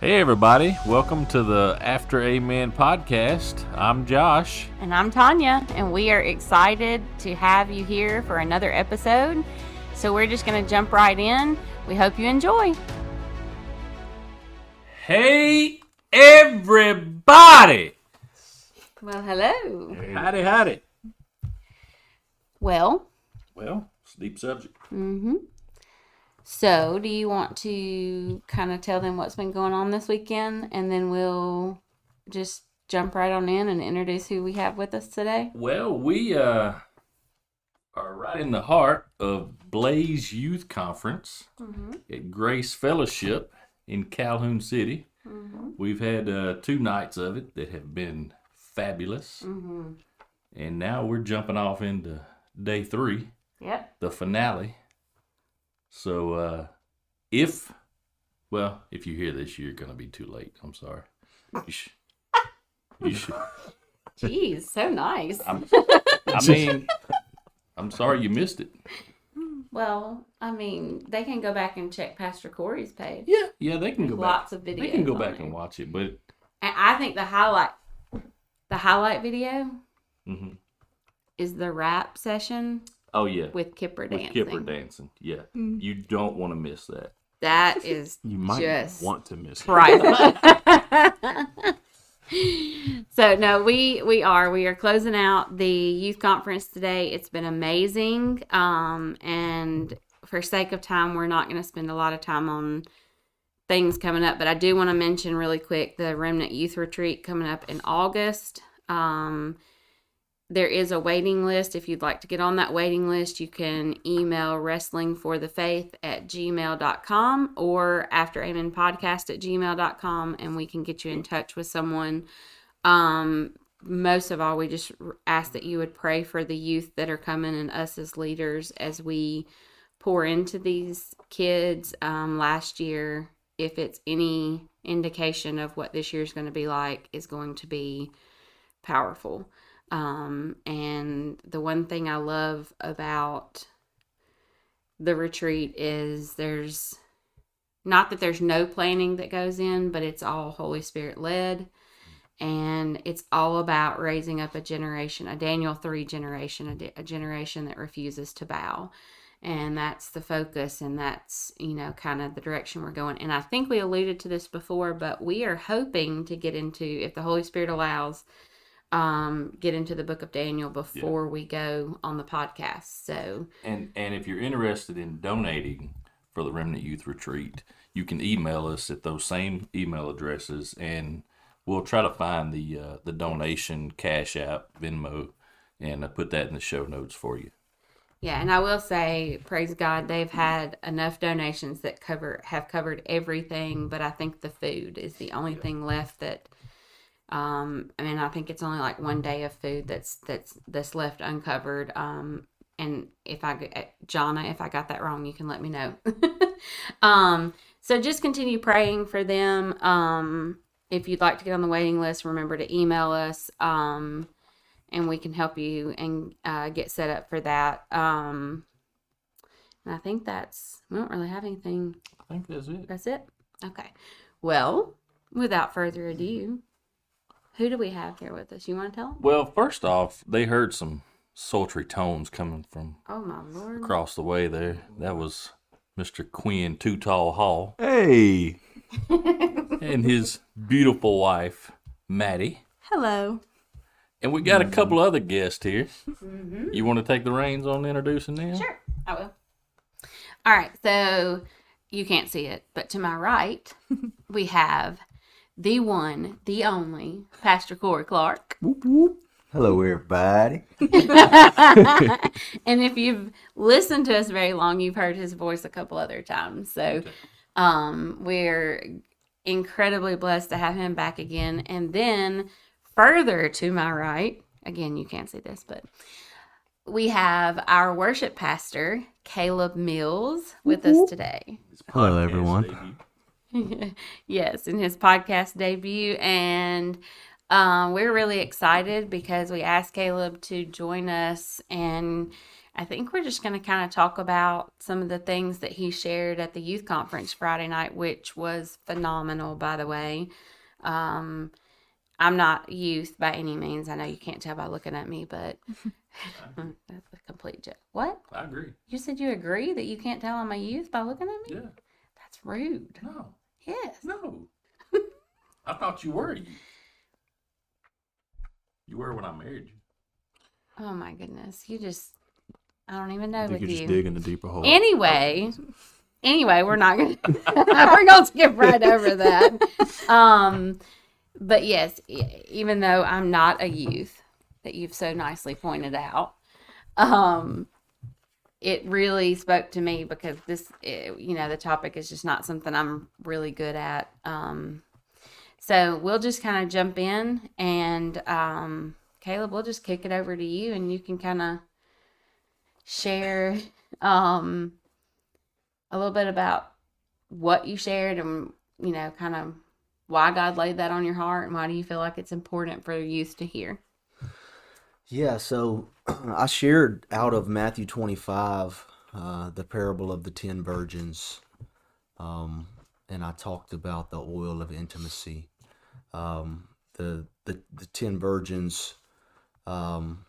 Hey, everybody. Welcome to the After Amen podcast. I'm Josh. And I'm Tanya, and we are excited to have you here for another episode. So we're just going to jump right in. We hope you enjoy. Hey, everybody. Well, hello. Howdy, howdy. Well, Well, it's a deep subject. mm-hmm. So, do you want to kind of tell them what's been going on this weekend, and then we'll just jump right on in and introduce who we have with us today? Well, we uh, are right in the heart of Blaze Youth Conference Mm-hmm. at Grace Fellowship in Calhoun City. Mm-hmm. We've had uh, two nights of it that have been fabulous. Mm-hmm. And now we're jumping off into day three, Yep. the finale. So, uh, if, well, if you hear this, you're going to be too late. I'm sorry. You should. You should. Jeez, so nice. I'm, I mean, I'm sorry you missed it. Well, I mean, they can go back and check Pastor Corey's page. Yeah, yeah, they can go back. Lots of videos. They can go back there. and watch it, but And I think the highlight, the highlight video mhm. is the rap session oh yeah, with Kipper with dancing. Kipper dancing. Yeah, Mm. you don't want to miss that. That is You might just want to miss it. private. so no, we we are we are closing out the youth conference today. It's been amazing, um, and for sake of time, we're not going to spend a lot of time on things coming up. But I do want to mention really quick the Remnant Youth Retreat coming up in August. Um, there is a waiting list. If you'd like to get on that waiting list, you can email wrestlingforthefaith at gmail.com or after amen podcast at gmail.com and we can get you in touch with someone. Um, most of all, we just ask that you would pray for the youth that are coming and us as leaders as we pour into these kids. Um, last year, if it's any indication of what this year is going to be like, is going to be powerful. Um, and the one thing I love about the retreat is there's not that there's no planning that goes in, but it's all Holy Spirit led. And it's all about raising up a generation, a Daniel 3 generation, a, de- a generation that refuses to bow. And that's the focus, and that's, you know, kind of the direction we're going. And I think we alluded to this before, but we are hoping to get into, if the Holy Spirit allows, um, get into the book of Daniel before we go on the podcast. So, And and if you're interested in donating for the Remnant Youth Retreat, you can email us at those same email addresses, and we'll try to find the uh, the donation Cash App, Venmo, and uh, put that in the show notes for you. yeah, and I will say, praise God, they've had enough donations that cover have covered everything, but I think the food is the only thing left that. Um, I mean, I think it's only like one day of food that's that's that's left uncovered. Um, and if I, eh, Jonna, if I got that wrong, you can let me know. um, so just continue praying for them. Um, if you'd like to get on the waiting list, remember to email us. Um, and we can help you and uh, get set up for that. Um, and I think that's we don't really have anything. I think that's it. That's it. Okay. Well, without further ado, who do we have here with us? You want to tell? 'em? Well, first off, they heard some sultry tones coming from Oh my lord! across the way there. That was Mr. Quinn Too Tall Hall Hey, and his beautiful wife, Maddie. Hello. And we got a couple other guests here. Mm-hmm. You want to take the reins on introducing them? Sure, I will. All right, so you can't see it, but to my right, we have the one, the only Pastor Corey Clark. Hello, everybody. and if you've listened to us very long, you've heard his voice a couple other times. So um, we're incredibly blessed to have him back again. And then further to my right, again, you can't see this, but we have our worship pastor, Caleb Mills, with us today. Hello, Podcast everyone. yes, in his podcast debut. And um, we're really excited because we asked Caleb to join us. And I think we're just going to kind of talk about some of the things that he shared at the youth conference Friday night, which was phenomenal, by the way. Um, I'm not youth by any means. I know you can't tell by looking at me, but that's a complete joke. What? I agree. You said you agree that you can't tell I'm a youth by looking at me? Yeah. That's rude. No. Yes. No. I thought you were you. You were when I married you. Oh my goodness. You just, I don't even know I think with you're you. just digging a deeper hole. Anyway, anyway, we're not gonna we're gonna skip right over that. Um, but yes, even though I'm not a youth, that you've so nicely pointed out, um, it really spoke to me because this, eh, you know, the topic is just not something I'm really good at. Um, so we'll just kind of jump in and um, Caleb, we'll just kick it over to you, and you can kind of share um a little bit about what you shared and you know kind of why god laid that on your heart and why do you feel like it's important for youth to hear Yeah, so I shared out of Matthew 25 uh, the parable of the ten virgins, um, and I talked about the oil of intimacy. Um, the, the the ten virgins. Um,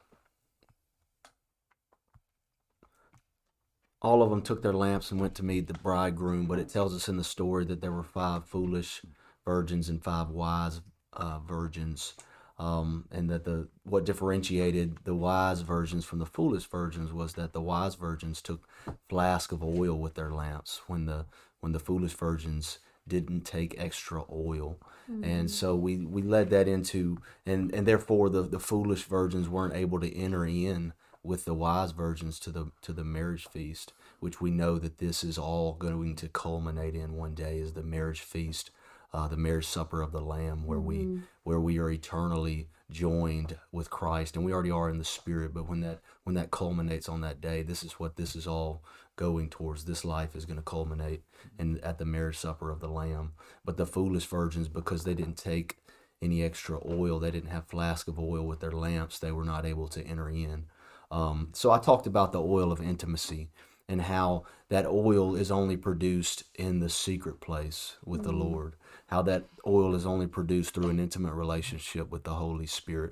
all of them took their lamps and went to meet the bridegroom, but it tells us in the story that there were five foolish virgins and five wise uh, virgins um, and that the what differentiated the wise virgins from the foolish virgins was that the wise virgins took flask of oil with their lamps when the when the foolish virgins didn't take extra oil. And so we we led that into and and therefore the the foolish virgins weren't able to enter in with the wise virgins to the to the marriage feast which we know that this is all going to culminate in one day is the marriage feast uh, the marriage supper of the lamb where we where we are eternally joined with Christ and we already are in the spirit but when that when that culminates on that day this is what this is all going towards. This life is going to culminate in at the marriage supper of the lamb. But the foolish virgins because they didn't take any extra oil they didn't have flask of oil with their lamps they were not able to enter in. Um, so I talked about the oil of intimacy and how that oil is only produced in the secret place with the Lord. How that oil is only produced through an intimate relationship with the Holy Spirit.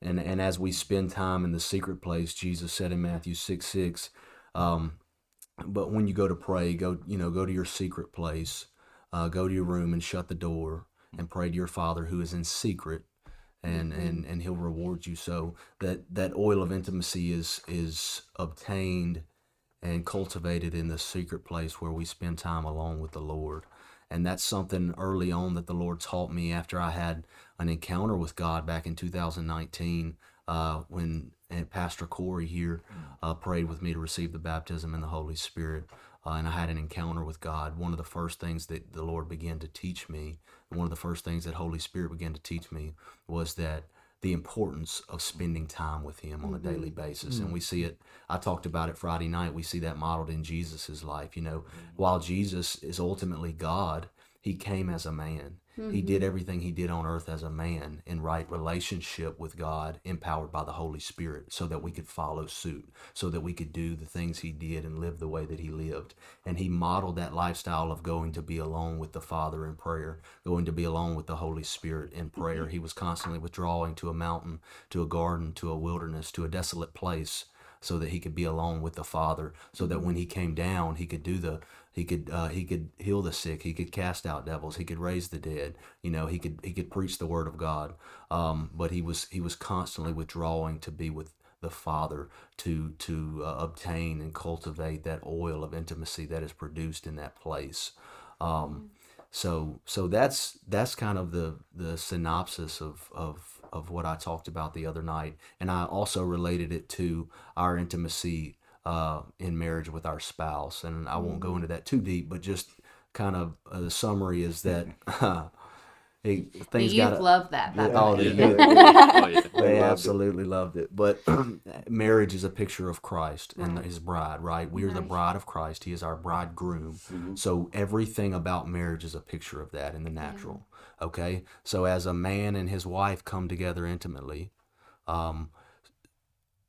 And and as we spend time in the secret place, Jesus said in Matthew 6 6, um, but when you go to pray, go you know, go to your secret place, uh, go to your room and shut the door and pray to your Father who is in secret and and and he'll reward you so that that oil of intimacy is is obtained and cultivated in the secret place where we spend time alone with the Lord. And that's something early on that the Lord taught me after I had an encounter with God back in 2019 uh, when uh, Pastor Corey here uh, prayed with me to receive the baptism in the Holy Spirit. Uh, and I had an encounter with God. One of the first things that the Lord began to teach me, one of the first things that Holy Spirit began to teach me was that the importance of spending time with him on a daily mm-hmm. basis. And mm-hmm. we see it i talked about it friday night we see that modeled in jesus' life you know. Mm-hmm. While jesus is ultimately god he came as a man he did mm-hmm. everything he did on earth as a man in right relationship with god empowered by the holy spirit so that we could follow suit so that we could do the things he did and live the way that he lived. And he modeled that lifestyle of going to be alone with the father in prayer going to be alone with the holy spirit in prayer. Mm-hmm. He was constantly withdrawing to a mountain to a garden to a wilderness to a desolate place so that he could be alone with the father so that when he came down he could do the he could uh, he could heal the sick he could cast out devils he could raise the dead you know he could he could preach the word of god. Um, but he was he was constantly withdrawing to be with the father to to uh, obtain and cultivate that oil of intimacy that is produced in that place. Um, so so that's that's kind of the the synopsis of of of what I talked about the other night, and I also related it to our intimacy uh, in marriage with our spouse. And I won't go into that too deep, but just kind of uh, the summary is that it, the things youth got love that by the Oh, way. the Yeah. Oh, yeah. They absolutely loved it. But marriage is a picture of Christ and his bride, right? We are the bride of Christ. He is our bridegroom. So everything about marriage is a picture of that in the natural. Okay? So as a man and his wife come together intimately, um,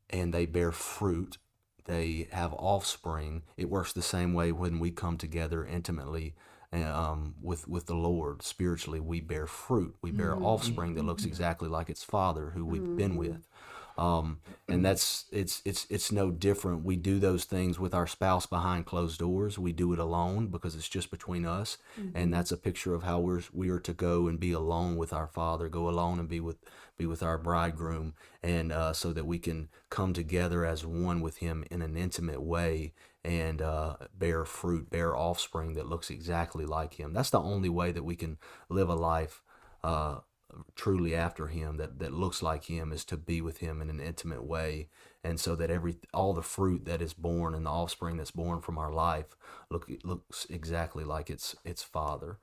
and they bear fruit they have offspring. It works the same way when we come together intimately um, with with the Lord spiritually. We bear fruit. We bear offspring that looks exactly like its father, who we've been with. Um, and that's it's it's it's no different. We do those things with our spouse behind closed doors. We do it alone because it's just between us, and that's a picture of how we're we are to go and be alone with our Father, go alone and be with be with our bridegroom, and uh, so that we can come together as one with Him in an intimate way and uh, bear fruit, bear offspring that looks exactly like Him. That's the only way that we can live a life. Uh, truly after him that that looks like him is to be with him in an intimate way and so that every all the fruit that is born and the offspring that's born from our life look looks exactly like its its father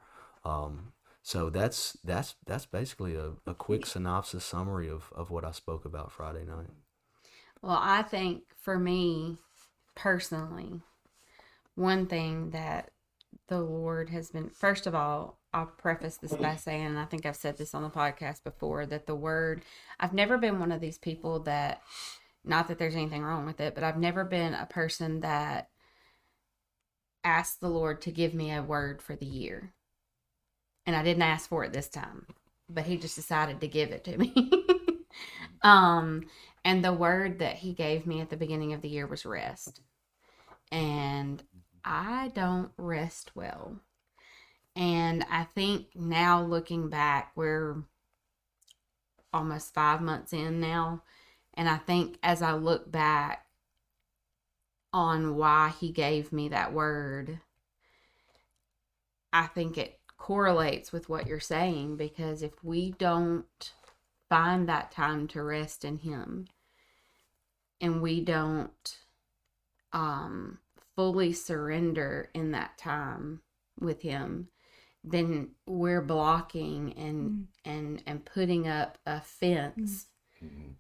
um, so that's that's that's basically a, a quick synopsis summary of, of what I spoke about Friday night. Well, I think for me personally, one thing that the Lord has been, first of all, I'll preface this by saying, and I think I've said this on the podcast before, that the word, I've never been one of these people that, not that there's anything wrong with it, but I've never been a person that asked the Lord to give me a word for the year. And I didn't ask for it this time, but He just decided to give it to me. um, and the word that He gave me at the beginning of the year was rest. And I don't rest well. And I think now looking back, we're almost five months in now. And I think as I look back on why he gave me that word, I think it correlates with what you're saying because if we don't find that time to rest in him and we don't um fully surrender in that time with him then we're blocking and mm. and and putting up a fence mm-hmm.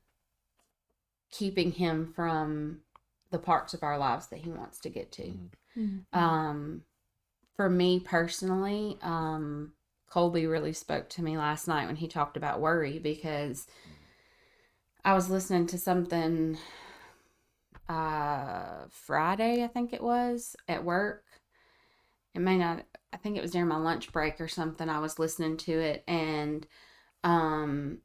keeping him from the parts of our lives that he wants to get to mm-hmm. um for me personally um colby really spoke to me last night when he talked about worry because i was listening to something uh friday i think it was at work it may not I think it was during my lunch break or something. I was listening to it and um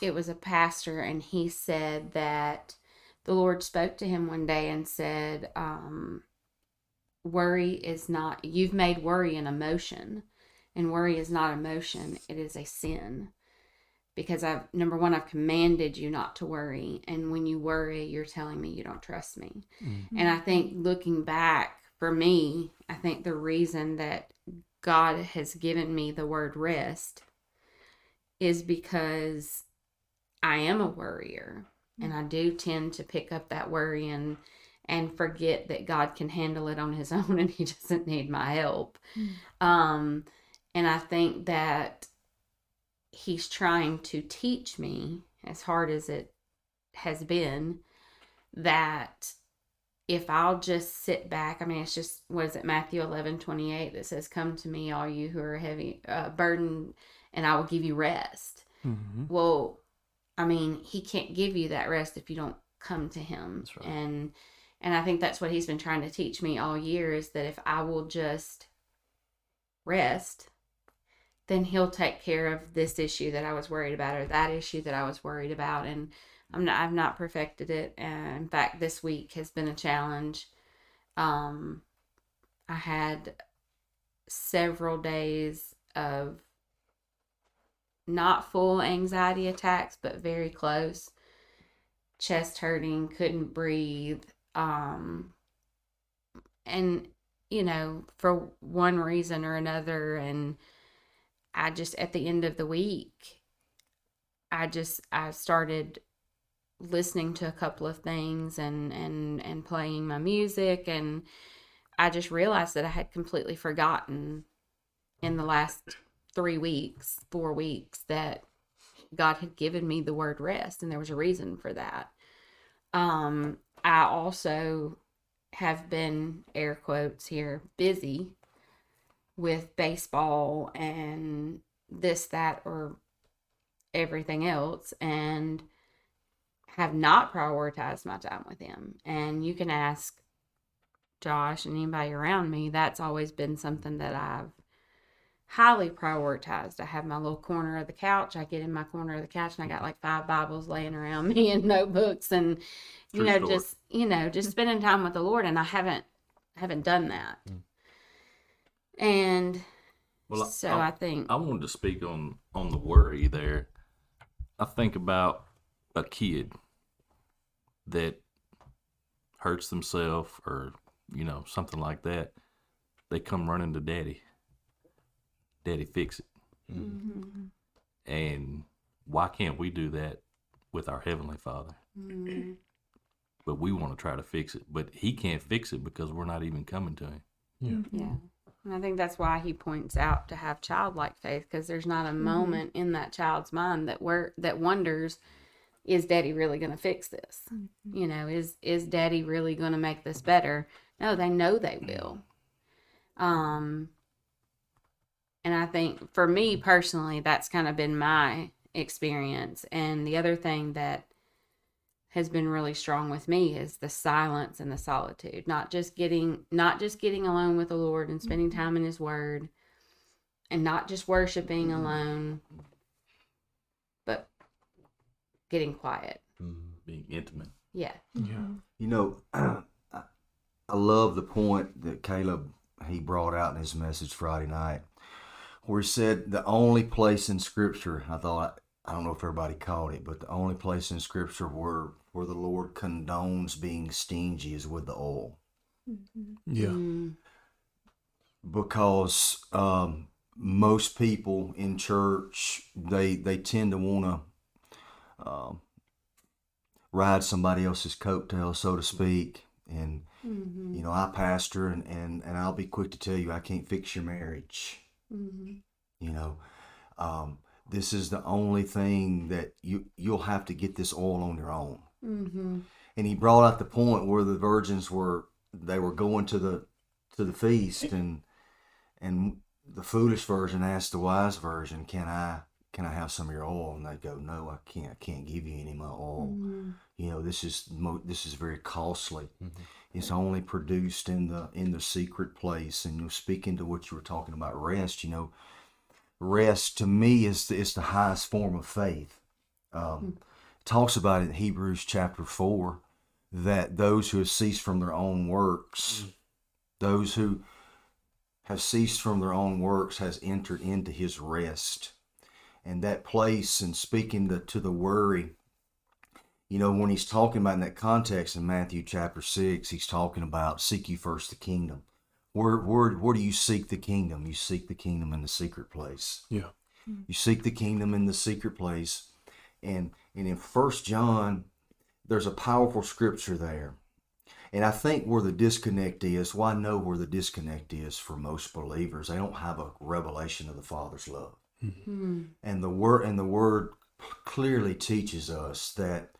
it was a pastor and he said that the Lord spoke to him one day and said, um, worry is not you've made worry an emotion and worry is not emotion, it is a sin. Because I've number one, I've commanded you not to worry. And when you worry, you're telling me you don't trust me. Mm-hmm. And I think looking back, for me, I think the reason that God has given me the word rest is because I am a worrier and I do tend to pick up that worry and and forget that God can handle it on his own and he doesn't need my help. Mm. Um and I think that he's trying to teach me as hard as it has been that if I'll just sit back, I mean, it's just, what is it, Matthew 11, 28 that says, Come to me, all you who are heavy, uh, burdened, and I will give you rest. Mm-hmm. Well, I mean, he can't give you that rest if you don't come to him. Right. And, and I think that's what he's been trying to teach me all year is that if I will just rest, then he'll take care of this issue that I was worried about or that issue that I was worried about. And, I'm not I've not perfected it. And in fact, this week has been a challenge. Um, I had several days of not full anxiety attacks, but very close. Chest hurting, couldn't breathe. Um, and you know, for one reason or another, and I just at the end of the week, I just I started listening to a couple of things and and and playing my music and I just realized that I had completely forgotten in the last 3 weeks, 4 weeks that God had given me the word rest and there was a reason for that. Um I also have been air quotes here busy with baseball and this that or everything else and have not prioritized my time with him. And you can ask Josh and anybody around me, that's always been something that I've highly prioritized. I have my little corner of the couch. I get in my corner of the couch and I got like five Bibles laying around me and notebooks and you True know story. just you know just mm-hmm. spending time with the Lord and I haven't haven't done that. Mm. And Well, so I- I think I wanted to speak on on the worry there. I think about a kid that hurts themselves or you know something like that. They come running to daddy. Daddy, fix it. mm-hmm, And why can't we do that with our heavenly Father? mm, But we want to try to fix it, but he can't fix it because we're not even coming to him. Yeah. And I think that's why he points out to have childlike faith because there's not a moment in that child's mind that wor- that wonders is daddy really going to fix this? Mm-hmm. You know, is is daddy really going to make this better? No, they know they will. Mm-hmm. Um and I think for me personally that's kind of been my experience and the other thing that has been really strong with me is the silence and the solitude not just getting not just getting alone with the lord and spending mm-hmm. time in his word and not just worshiping alone but getting quiet Being intimate. yeah Yeah. You know, I, I love the point that Caleb he brought out in his message Friday night, where he said the only place in Scripture. I thought I don't know if everybody caught it, but the only place in Scripture where where the Lord condones being stingy is with the oil, Yeah. Mm, because um, most people in church they they tend to want to um, ride somebody else's coattail, so to speak, and mhm, you know i pastor and, and and i'll be quick to tell you i can't fix your marriage. Mhm, you know um, this is the only thing that you you'll have to get this oil on your own. Mhm, and he brought out the point where the virgins were they were going to the to the feast and and the foolish version asked the wise version can i can i have some of your oil? And they go no i can't i can't give you any of my oil. Mhm, you know this is mo- this is very costly. It's only produced in the in the secret place. And you know speaking to what you were talking about rest you know rest to me is the, is the highest form of faith. Um, it talks about it in hebrews chapter 4 that those who have ceased from their own works those who have ceased from their own works has entered into his rest and that place and speaking to, to the worry you know, when he's talking about in that context in Matthew chapter six, he's talking about seek you first the kingdom. Where where where do you seek the kingdom? You seek the kingdom in the secret place. Yeah. Hmm. You seek the kingdom in the secret place. And and in first John, there's a powerful scripture there. And I think where the disconnect is, well, I know where the disconnect is for most believers. They don't have a revelation of the Father's love mhm, and the word and the word clearly teaches us that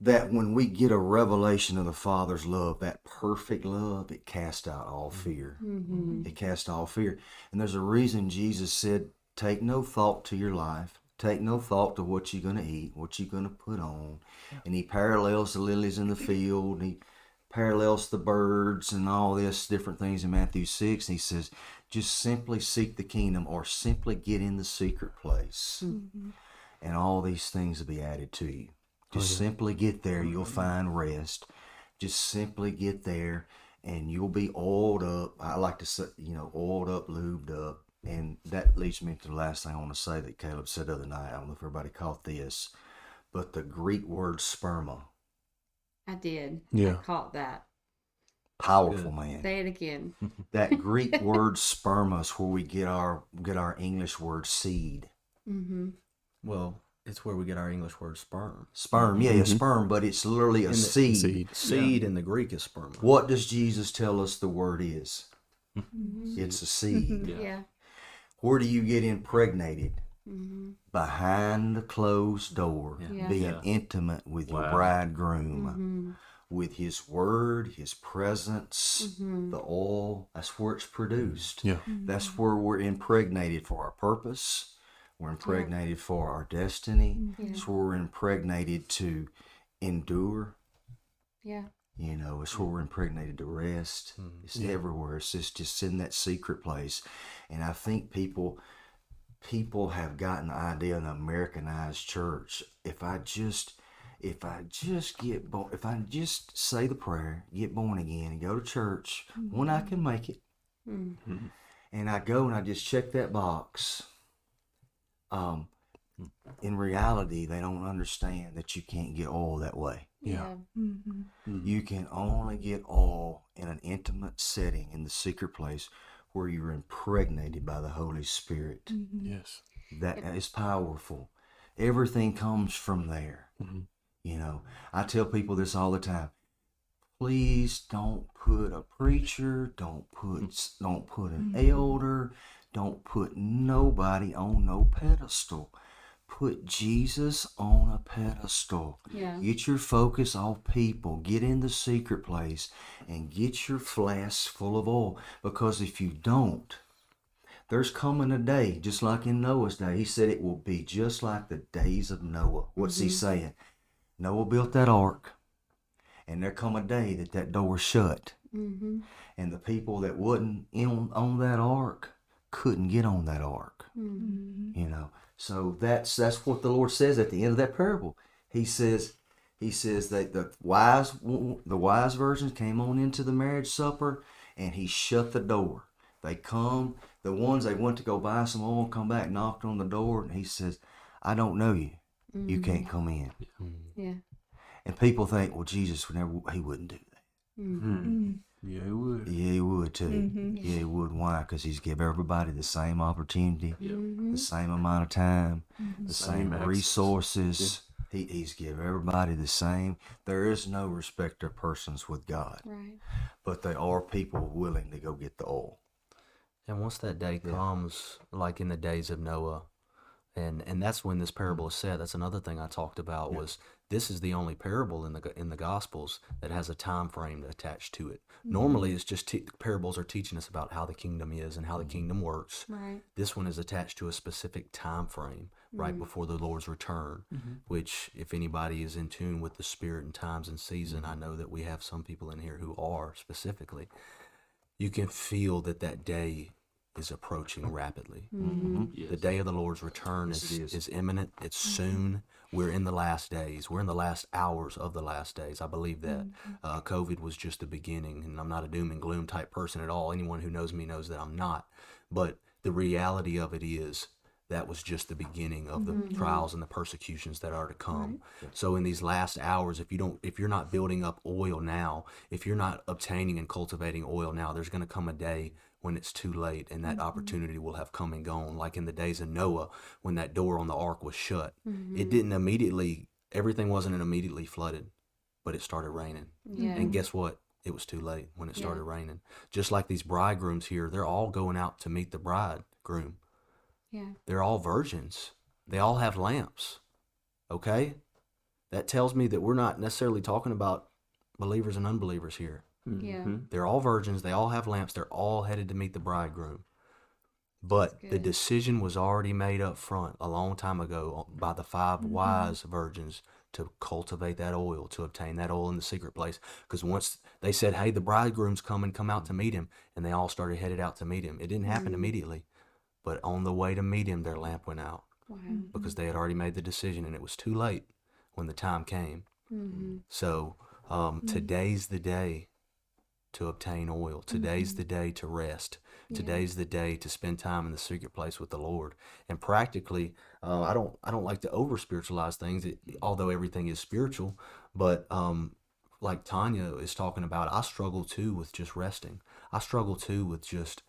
that when we get a revelation of the father's love that perfect love it casts out all fear. Mhm, it casts all fear. And there's a reason jesus said take no thought to your life. Take no thought to what you're going to eat what you're going to put on. And he parallels the lilies in the field and he parallels the birds and all this different things in matthew 6 and he says just simply seek the kingdom or simply get in the secret place mhm, and all these things will be added to you. Just simply get there, you'll find rest. Just simply get there, and you'll be oiled up. I like to say, you know, oiled up, lubed up. And that leads me to the last thing I want to say that Caleb said the other night. I don't know if everybody caught this, but the Greek word sperma, I did. Yeah. I caught that. powerful man. Say it again. That Greek word sperma is where we get our get our English word seed. Mm-hmm. Well, it's where we get our English word sperm. Sperm, yeah, yeah, Mhm. sperm, but it's literally a the- seed. Seed. Seed in the Greek is sperma. What does Jesus tell us the word is? Mm-hmm. It's a seed. Yeah. Yeah. Where do you get impregnated? Mm-hmm. Behind the closed door, Yeah. Yeah. being Yeah. intimate with your bridegroom, Mm-hmm. with his word, his presence, Mhm. the oil. That's where it's produced. Yeah. That's where we're impregnated for our purpose, We're impregnated for our destiny. It's where we're impregnated to endure. Yeah. You know, it's where we're impregnated to rest. It's everywhere. It's just just in that secret place. And I think people people have gotten the idea in the Americanized church. If I just if I just get born, if I just say the prayer, get born again, and go to church when I mm-hmm. can make it, mm-hmm. and I go and I just check that box. Um, in reality, they don't understand that you can't get oil that way. Yeah. Mm-hmm. You can only get oil in an intimate setting in the secret place where you're impregnated by the Holy Spirit. Mm-hmm. Yes. That is powerful. Everything comes from there. Mm-hmm. You know, I tell people this all the time. Please don't put a preacher, don't put mm. don't put an mm-hmm. elder, don't put nobody on no pedestal. Put Jesus on a pedestal. Yeah. Get your focus off people. Get in the secret place and get your flask full of oil. Because if you don't, there's coming a day, just like in Noah's day. He said it will be just like the days of Noah. What's he saying? Noah built that ark, and there come a day that that door shut, Mm-hmm. and the people that wasn't in on that ark couldn't get on that ark. Mm-hmm. You know, so that's that's what the Lord says at the end of that parable. He says, He says that the wise the wise virgins came on into the marriage supper, and He shut the door. They come, the ones they went to go buy some oil, come back, knocked on the door, and He says, "I don't know you. You mm. can't come in." Yeah. And people think, well, Jesus would never, He wouldn't do that. Hmm. Mm. Yeah, he would. Yeah, He would too. Mm-hmm. Yeah, He would. Why? Because He's give everybody the same opportunity, mm-hmm. the same amount of time, mm-hmm. the same, Same access. resources. He, he's give everybody the same. There is no respect of persons with God, Right. but there are people willing to go get the oil. And once that day comes, like in the days of Noah, and and that's when this parable is said. That's another thing I talked about was this is the only parable in the in the Gospels that has a time frame attached to it. Mm-hmm. Normally, it's just te- parables are teaching us about how the kingdom is and how the mm-hmm. kingdom works. Right. This one is attached to a specific time frame right mm-hmm. before the Lord's return, which if anybody is in tune with the spirit and times and season, I know that we have some people in here who are specifically. You can feel that that day is approaching rapidly. The day of the Lord's return is, it is. is imminent. It's soon. We're in the last days. We're in the last hours of the last days. I believe that. Uh, COVID was just the beginning, and I'm not a doom and gloom type person at all. Anyone who knows me knows that I'm not. But the reality of it is that was just the beginning of the trials and the persecutions that are to come. So in these last hours, if you don't, if you're not building up oil now, if you're not obtaining and cultivating oil now, there's going to come a day when it's too late and that mm-hmm. opportunity will have come and gone like in the days of noah when that door on the ark was shut. It mm-hmm. didn't immediately everything wasn't immediately flooded but it started raining. Yeah. and guess what? It was too late when it started raining. Just like these bridegrooms here they're all going out to meet the bridegroom. Yeah. they're all virgins. They all have lamps okay? That tells me that we're not necessarily talking about believers and unbelievers here Yeah. they're all virgins. They all have lamps. They're all headed to meet the bridegroom. But the decision was already made up front a long time ago by the 5 Mm-hmm. wise virgins to cultivate that oil, to obtain that oil in the secret place. Because once they said, hey, the bridegroom's coming, come out to meet him, and they all started headed out to meet him. It didn't happen Mm-hmm. immediately. But on the way to meet him, their lamp went out Wow. because they had already made the decision and it was too late when the time came. Mm-hmm. So um, today's the day to obtain oil. Today's the day to rest. Today's the day to spend time in the secret place with the Lord. And practically, uh, I don't I don't like to over spiritualize things, it, although everything is spiritual. But um, like Tanya is talking about, I struggle too with just resting. I struggle too with just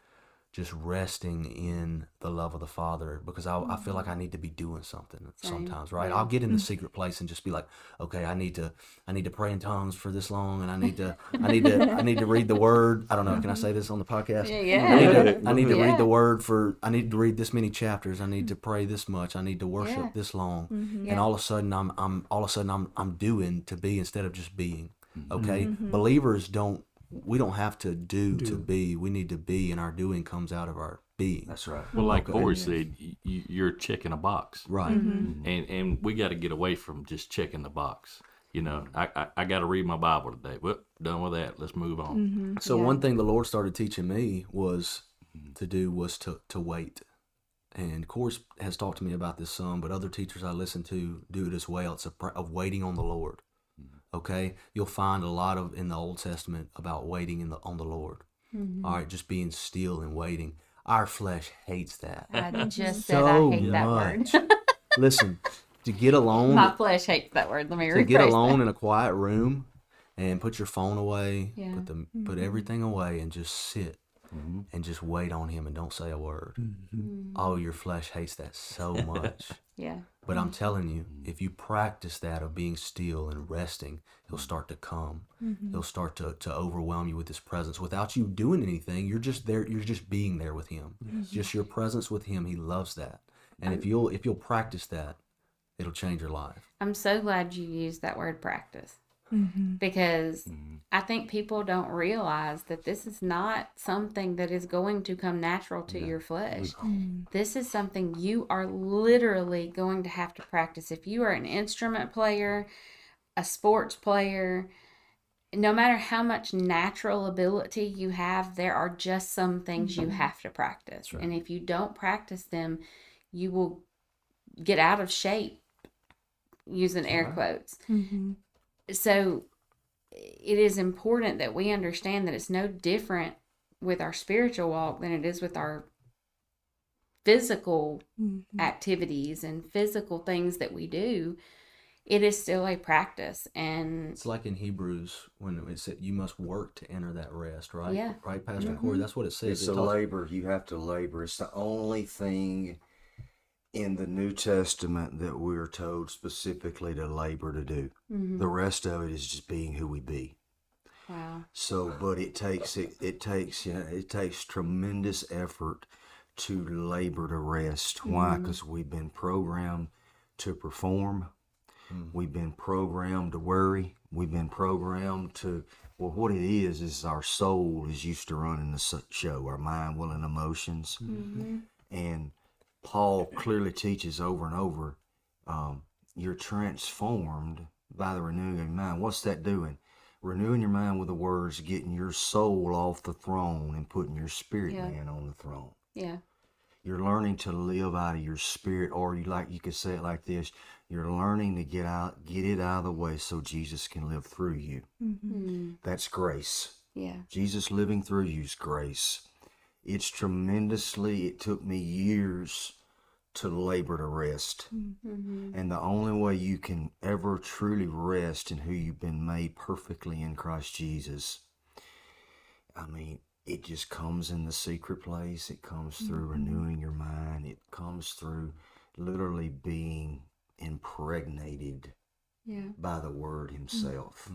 just resting in the love of the Father because I, I feel like I need to be doing something sometimes, right? I'll get in the secret place and just be like, okay, I need to I need to pray in tongues for this long, and I need to I need to I need to read the Word. I don't know. Can I say this on the podcast? Yeah, I need to I need to Yeah. read the Word for I need to read this many chapters. I need to pray this much. I need to worship Yeah. this long, Yeah. and all of a sudden I'm I'm all of a sudden I'm I'm doing to be instead of just being. Okay, believers don't we don't have to do, to be. We need to be, and our doing comes out of our being. That's right. Well, like Okay. Corey said, y- y- you're checking a box, Right. Mm-hmm. and and we got to get away from just checking the box. You know, I I, I got to read my Bible today. Well, done with that. Let's move on. Mm-hmm. So one thing the Lord started teaching me was to do was to to wait. And course has talked to me about this some, but other teachers I listen to do it as well. It's a pr- of waiting on the Lord. Okay, you'll find a lot of in the Old Testament about waiting in the on the Lord. All right, just being still and waiting. Our flesh hates that. I just said I hate that much. word. Listen, to get alone, My flesh hates that word. Let me to rephrase get that. alone in a quiet room and put your phone away, Yeah. put the put everything away and just sit Mm-hmm. and just wait on him and don't say a word. Mm-hmm. Oh, your flesh hates that so much. Yeah. But I'm telling you, if you practice that of being still and resting, he'll start to come. Mm-hmm. He'll start to, to overwhelm you with his presence without you doing anything. You're just there, you're just being there with him. Just your presence with him. He loves that. And if you'll if you'll practice that, it'll change your life. I'm so glad you used that word practice Mm-hmm. because mm-hmm. I think people don't realize that this is not something that is going to come natural to your flesh. Mm-hmm. This is something you are literally going to have to practice. If you are an instrument player, a sports player, no matter how much natural ability you have, there are just some things you have to practice. And if you don't practice them, you will get out of shape using air quotes. So it is important that we understand that it's no different with our spiritual walk than it is with our physical mm-hmm. activities and physical things that we do. It is still a practice and It's like in Hebrews when it said you must work to enter that rest, right? Yeah. Right, Pastor Corey? Mm-hmm. That's what it says. It's It a talks- labor. You have to labor. It's the only thing in the New Testament that we're told specifically to labor to do. The mm-hmm. rest of it is just being who we be. wow. So, but it takes it. It takes you know, it takes tremendous effort to labor to rest. Why? Mm-hmm. Because we've been programmed to perform. Mm-hmm. We've been programmed to worry. We've been programmed to. Well, what it is is our soul is used to running the show. Our mind, will, and emotions. And Paul clearly teaches over and over. Um, you're transformed by the renewing of your mind. What's that doing? renewing your mind with the words, getting your soul off the throne and putting your spirit Yeah. man on the throne. Yeah. You're learning to live out of your spirit, or you like you could say it like this: You're learning to get out, get it out of the way, so Jesus can live through you. Mm. That's grace. Yeah. Jesus living through you is grace. It's tremendously. It took me years to labor to rest. Mm-hmm. And the only way you can ever truly rest in who you've been made perfectly in Christ Jesus, I mean, it just comes in the secret place. It comes through mm-hmm. renewing your mind. It comes through literally being impregnated Yeah. by the Word mm-hmm. Himself.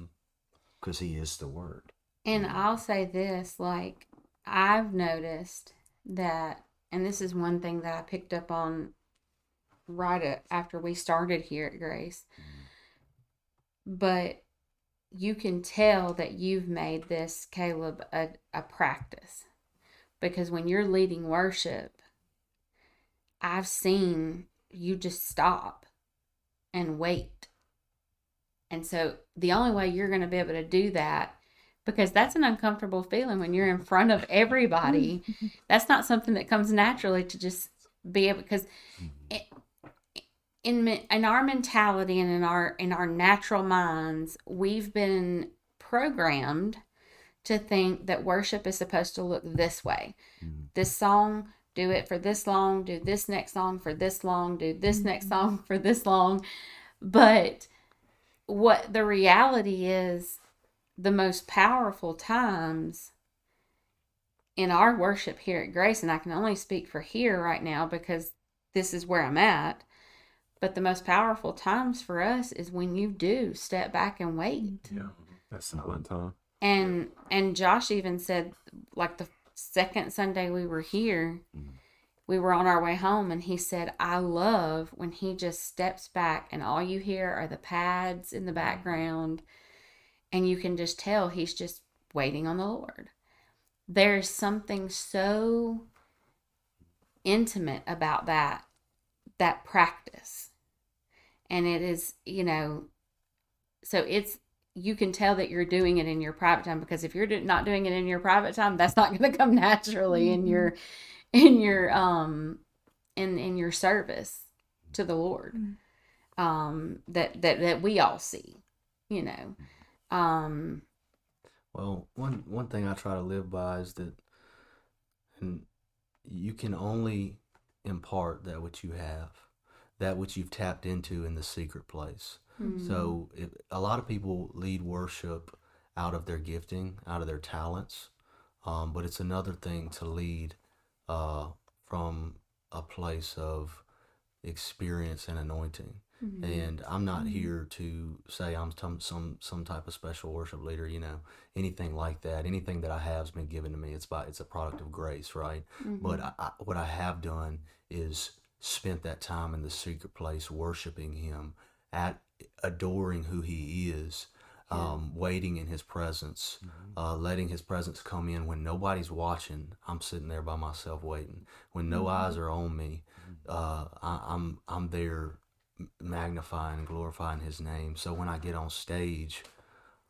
Because He is the Word. And I'll say this like, I've noticed that, and this is one thing that I picked up on right after we started here at Grace, but you can tell that you've made this, Caleb, a, a practice. Because when you're leading worship, I've seen you just stop and wait. And so the only way you're going to be able to do that because that's an uncomfortable feeling when you're in front of everybody. that's not something that comes naturally to just be able because mm-hmm. it, in in our mentality and in our in our natural minds, we've been programmed to think that worship is supposed to look this way. Mm-hmm. This song, do it for this long, do this next song for this long, do this next mm-hmm. song for this long. But what the reality is, the most powerful times in our worship here at Grace, and I can only speak for here right now because this is where I'm at. But the most powerful times for us is when you do step back and wait. Yeah, that's silent time. And and Josh even said like the second Sunday we were here, we were on our way home and he said, I love when he just steps back and all you hear are the pads in the background and you can just tell he's just waiting on the Lord. There's something so intimate about that that practice. And it is, you know, so it's you can tell that you're doing it in your private time because if you're not doing it in your private time, that's not going to come naturally in your in your um in in your service to the Lord. Um that that that we all see, you know. Um Well, one one thing I try to live by is that, and you can only impart that which you have, that which you've tapped into in the secret place. So, if, a lot of people lead worship out of their gifting, out of their talents, um, but it's another thing to lead uh, from a place of experience and anointing. And I'm not here to say I'm some, some some type of special worship leader, you know, anything like that. Anything that I have has been given to me. It's by it's a product of grace, right? But I, I, what I have done is spent that time in the secret place, worshiping Him, at adoring who He is, um, waiting in His presence, uh, letting His presence come in when nobody's watching. I'm sitting there by myself waiting. When no eyes are on me, uh, I, I'm I'm there magnifying and glorifying his name. So when I get on stage,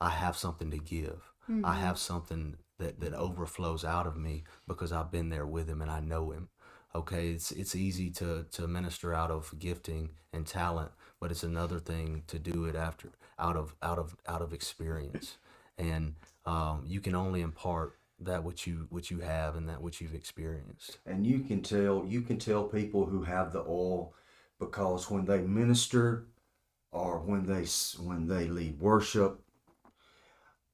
I have something to give. I have something that, that overflows out of me because I've been there with him and I know him. Okay, it's it's easy to, to minister out of gifting and talent, but it's another thing to do it after out of out of out of experience. And um, you can only impart that which you which you have and that which you've experienced. and you can tell you can tell people who have the oil because when they minister or when they when they lead worship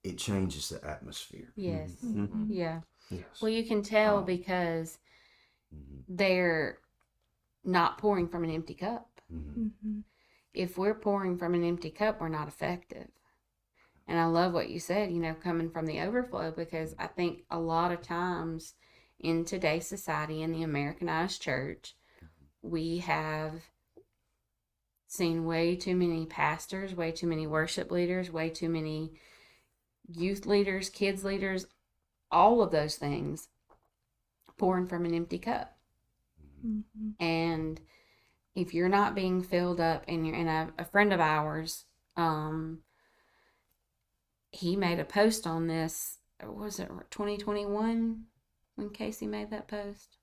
it changes the atmosphere yes. Mhm. Yeah. Yes. Well, you can tell Oh. because they're not pouring from an empty cup. Mm-hmm. If we're pouring from an empty cup, we're not effective. And I love what you said, you know, coming from the overflow, because I think a lot of times in today's society, in the Americanized church, we have seen way too many pastors, way too many worship leaders, way too many youth leaders, kids leaders, all of those things pouring from an empty cup. Mm-hmm. And if you're not being filled up and you're and a, a friend of ours, um, he made a post on this. Was it 2021 when Casey made that post?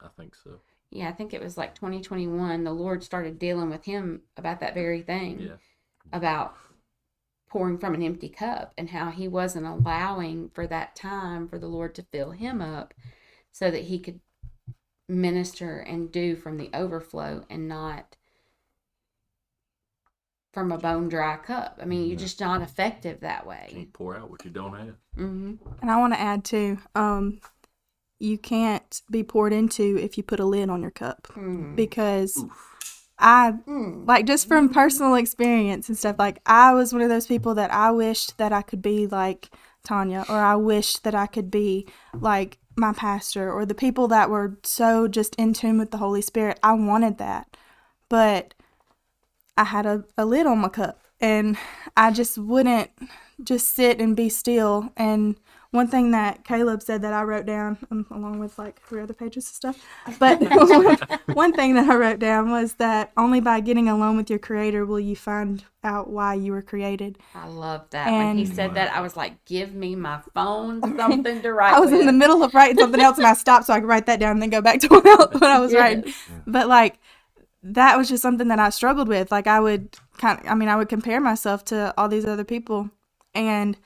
I think so. Yeah, I think it was like 2021. The Lord started dealing with him about that very thing Yeah. about pouring from an empty cup and how he wasn't allowing for that time for the Lord to fill him up so that he could minister and do from the overflow and not from a bone dry cup. I mean, you're just not effective that way. Can't pour out what you don't have. hmm And I want to add too, um, you can't be poured into if you put a lid on your cup Mm. because I like just from personal experience and stuff. Like I was one of those people that I wished that I could be like Tanya, or I wished that I could be like my pastor, or the people that were so just in tune with the Holy Spirit. I wanted that, but I had a, a lid on my cup and I just wouldn't just sit and be still. And one thing that Caleb said that I wrote down, um, along with like three other pages of stuff, but one thing that I wrote down was that only by getting alone with your Creator will you find out why you were created. I love that. when he And- said that, I was like, give me my phone, something to write I was in the middle of writing something else and I stopped so I could write that down and then go back to what, else, what I was writing. Yes. But like that was just something that I struggled with. Like I would kind of, I mean, I would compare myself to all these other people. And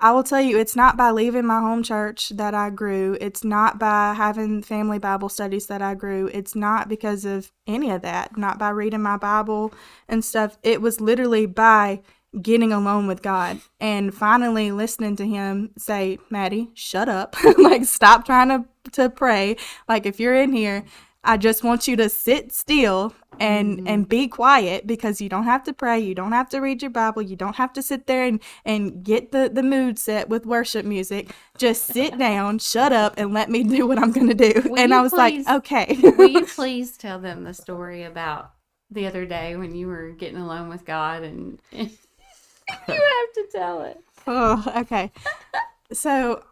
I will tell you, it's not by leaving my home church that I grew. It's not by having family Bible studies that I grew. It's not because of any of that, not by reading my Bible and stuff. It was literally by getting alone with God and finally listening to him say, Maddie, shut up. like stop trying to to pray. Like if you're in here, I just want you to sit still and mm-hmm. and be quiet because you don't have to pray, you don't have to read your Bible, you don't have to sit there and and get the the mood set with worship music. Just sit down, shut up and let me do what I'm going to do. Will and I was please- like, okay. Will you please tell them the story about the other day when you were getting alone with God and, and you have to tell it. oh, okay. So,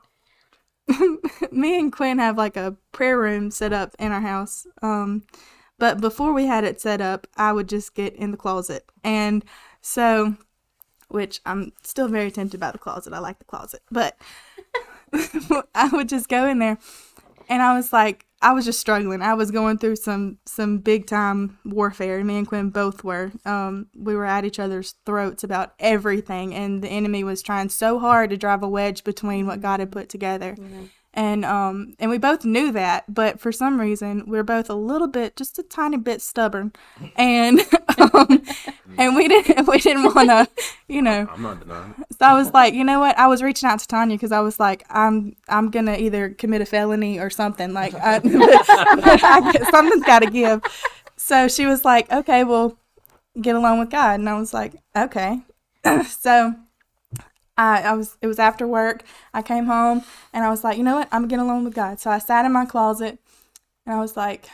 me and Quinn have like a prayer room set up in our house. Um, but before we had it set up, I would just get in the closet, and so, which I'm still very tempted by the closet. I like the closet, but I would just go in there, and I was like, I was just struggling. I was going through some some big time warfare. Me and Quinn both were. Um, we were at each other's throats about everything, and the enemy was trying so hard to drive a wedge between what God had put together. And um, and we both knew that, but for some reason we are both a little bit, just a tiny bit stubborn, and um, and we didn't we didn't want to, you know, I'm not denying it. so I was like, you know what? I was reaching out to Tanya because I was like, I'm I'm gonna either commit a felony or something. Like, I, I, something's got to give. So she was like, okay, well, get along with God, and I was like, okay. so I I was it was after work. I came home and I was like, you know what? I'm gonna get along with God. So I sat in my closet and I was like,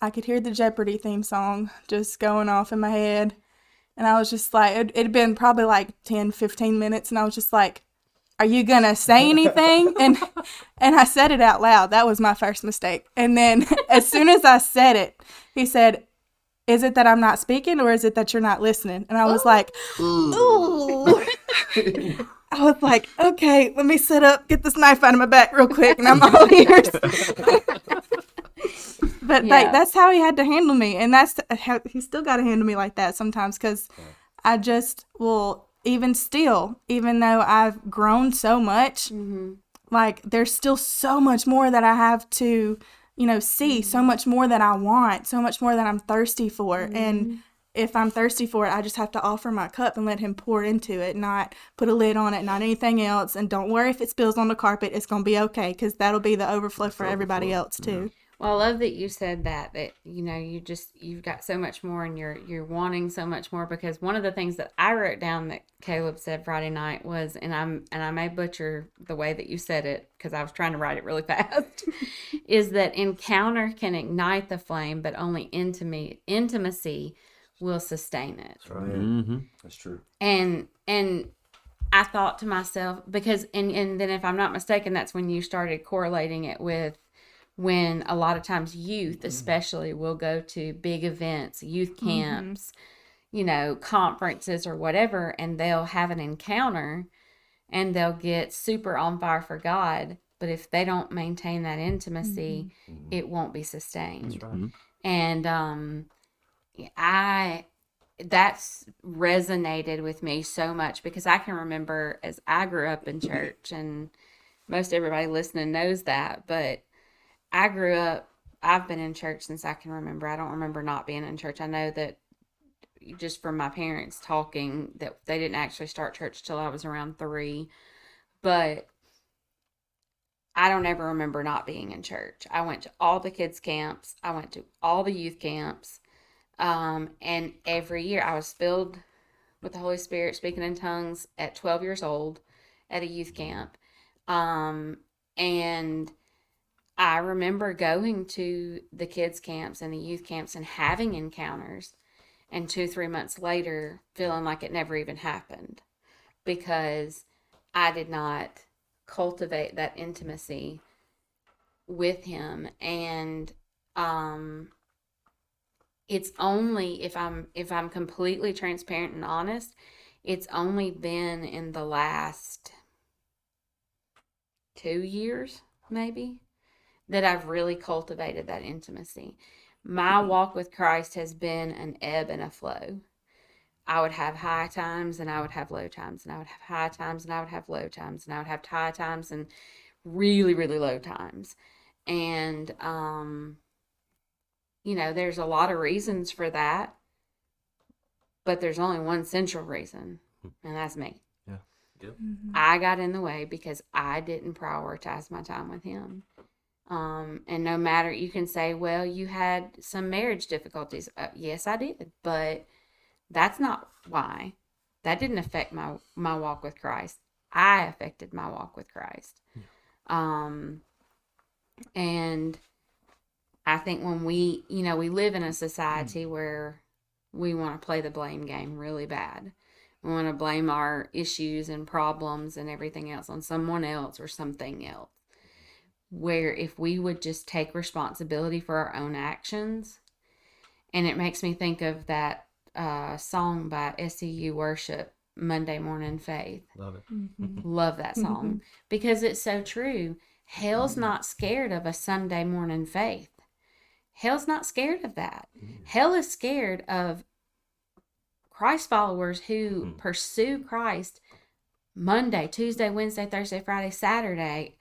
I could hear the Jeopardy theme song just going off in my head. And I was just like, it had been probably like 10, 15 minutes. And I was just like, are you going to say anything? and, and I said it out loud. That was my first mistake. And then as soon as I said it, he said, is it that I'm not speaking or is it that you're not listening? And I was like, ooh. I was like, okay, let me sit up, get this knife out of my back real quick, and I'm all ears. but Yeah. like that's how he had to handle me, and that's how he still got to handle me like that sometimes because I just will even still, even though I've grown so much, mm-hmm. like there's still so much more that I have to, you know, see, so much more that I want, so much more that I'm thirsty for, and if I'm thirsty for it, I just have to offer my cup and let him pour into it, not put a lid on it, not anything else. And don't worry if it spills on the carpet, it's going to be okay because that'll be the overflow for everybody else too. Well, I love that you said that. That you know, you just you've got so much more, and you're you're wanting so much more. Because one of the things that I wrote down that Caleb said Friday night was, and I'm and I may butcher the way that you said it because I was trying to write it really fast, is that encounter can ignite the flame, but only intimacy intimacy will sustain it Mm-hmm. That's true. and and I thought to myself because and and then if I'm not mistaken, that's when you started correlating it with when a lot of times youth mm-hmm. especially will go to big events, youth mm-hmm. camps, you know, conferences or whatever, and they'll have an encounter and they'll get super on fire for God. But if they don't maintain that intimacy, mm-hmm. it won't be sustained. And um i that's resonated with me so much because i can remember as i grew up in church and most everybody listening knows that but i grew up i've been in church since i can remember i don't remember not being in church i know that just from my parents talking that they didn't actually start church till i was around three but I don't ever remember not being in church. I went to all the kids' camps. I went to all the youth camps. Um, and every year I was filled with the Holy Spirit, speaking in tongues at 12 years old at a youth camp. Um, and I remember going to the kids' camps and the youth camps and having encounters. And two, three months later, feeling like it never even happened because I did not cultivate that intimacy with him and um it's only if i'm if i'm completely transparent and honest it's only been in the last 2 years maybe that I've really cultivated that intimacy. My mm-hmm. walk with Christ has been an ebb and a flow. I would have high times and I would have low times and I would have high times and I would have low times and I would have high times and really really low times. And um you know there's a lot of reasons for that but there's only one central reason hmm. and that's me. Yeah. yep. Mm-hmm. I got in the way because I didn't prioritize my time with him um and no matter you can say well you had some marriage difficulties uh, yes I did but that's not why. That didn't affect my my walk with Christ. I affected my walk with Christ. Um and I think when we, you know, we live in a society where we want to play the blame game really bad. We want to blame our issues and problems and everything else on someone else or something else. Where if we would just take responsibility for our own actions, and it makes me think of that uh, song by SEU Worship, Monday Morning Faith. Love it. Mm-hmm. Love that song mm-hmm. because it's so true. Hell's mm-hmm. not scared of a Sunday morning faith. Hell's not scared of that. Hell is scared of Christ followers who pursue Christ Monday, Tuesday, Wednesday, Thursday, Friday, Saturday,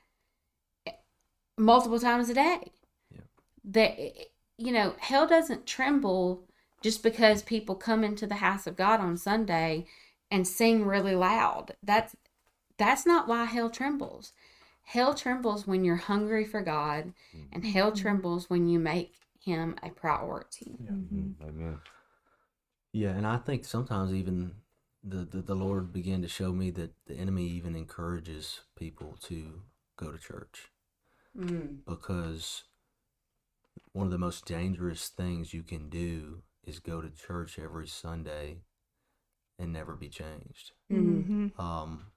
multiple times a day. Yeah. That you know, hell doesn't tremble just because people come into the house of God on Sunday and sing really loud. That's that's not why hell trembles. Hell trembles when you're hungry for God, mm-hmm. and hell trembles when you make him a priority. Mm-hmm. Mm-hmm. Amen. Yeah, and I think sometimes even the, the the Lord began to show me that the enemy even encourages people to go to church Mm. because one of the most dangerous things you can do is go to church every Sunday and never be changed. Mm. Mhm. Um,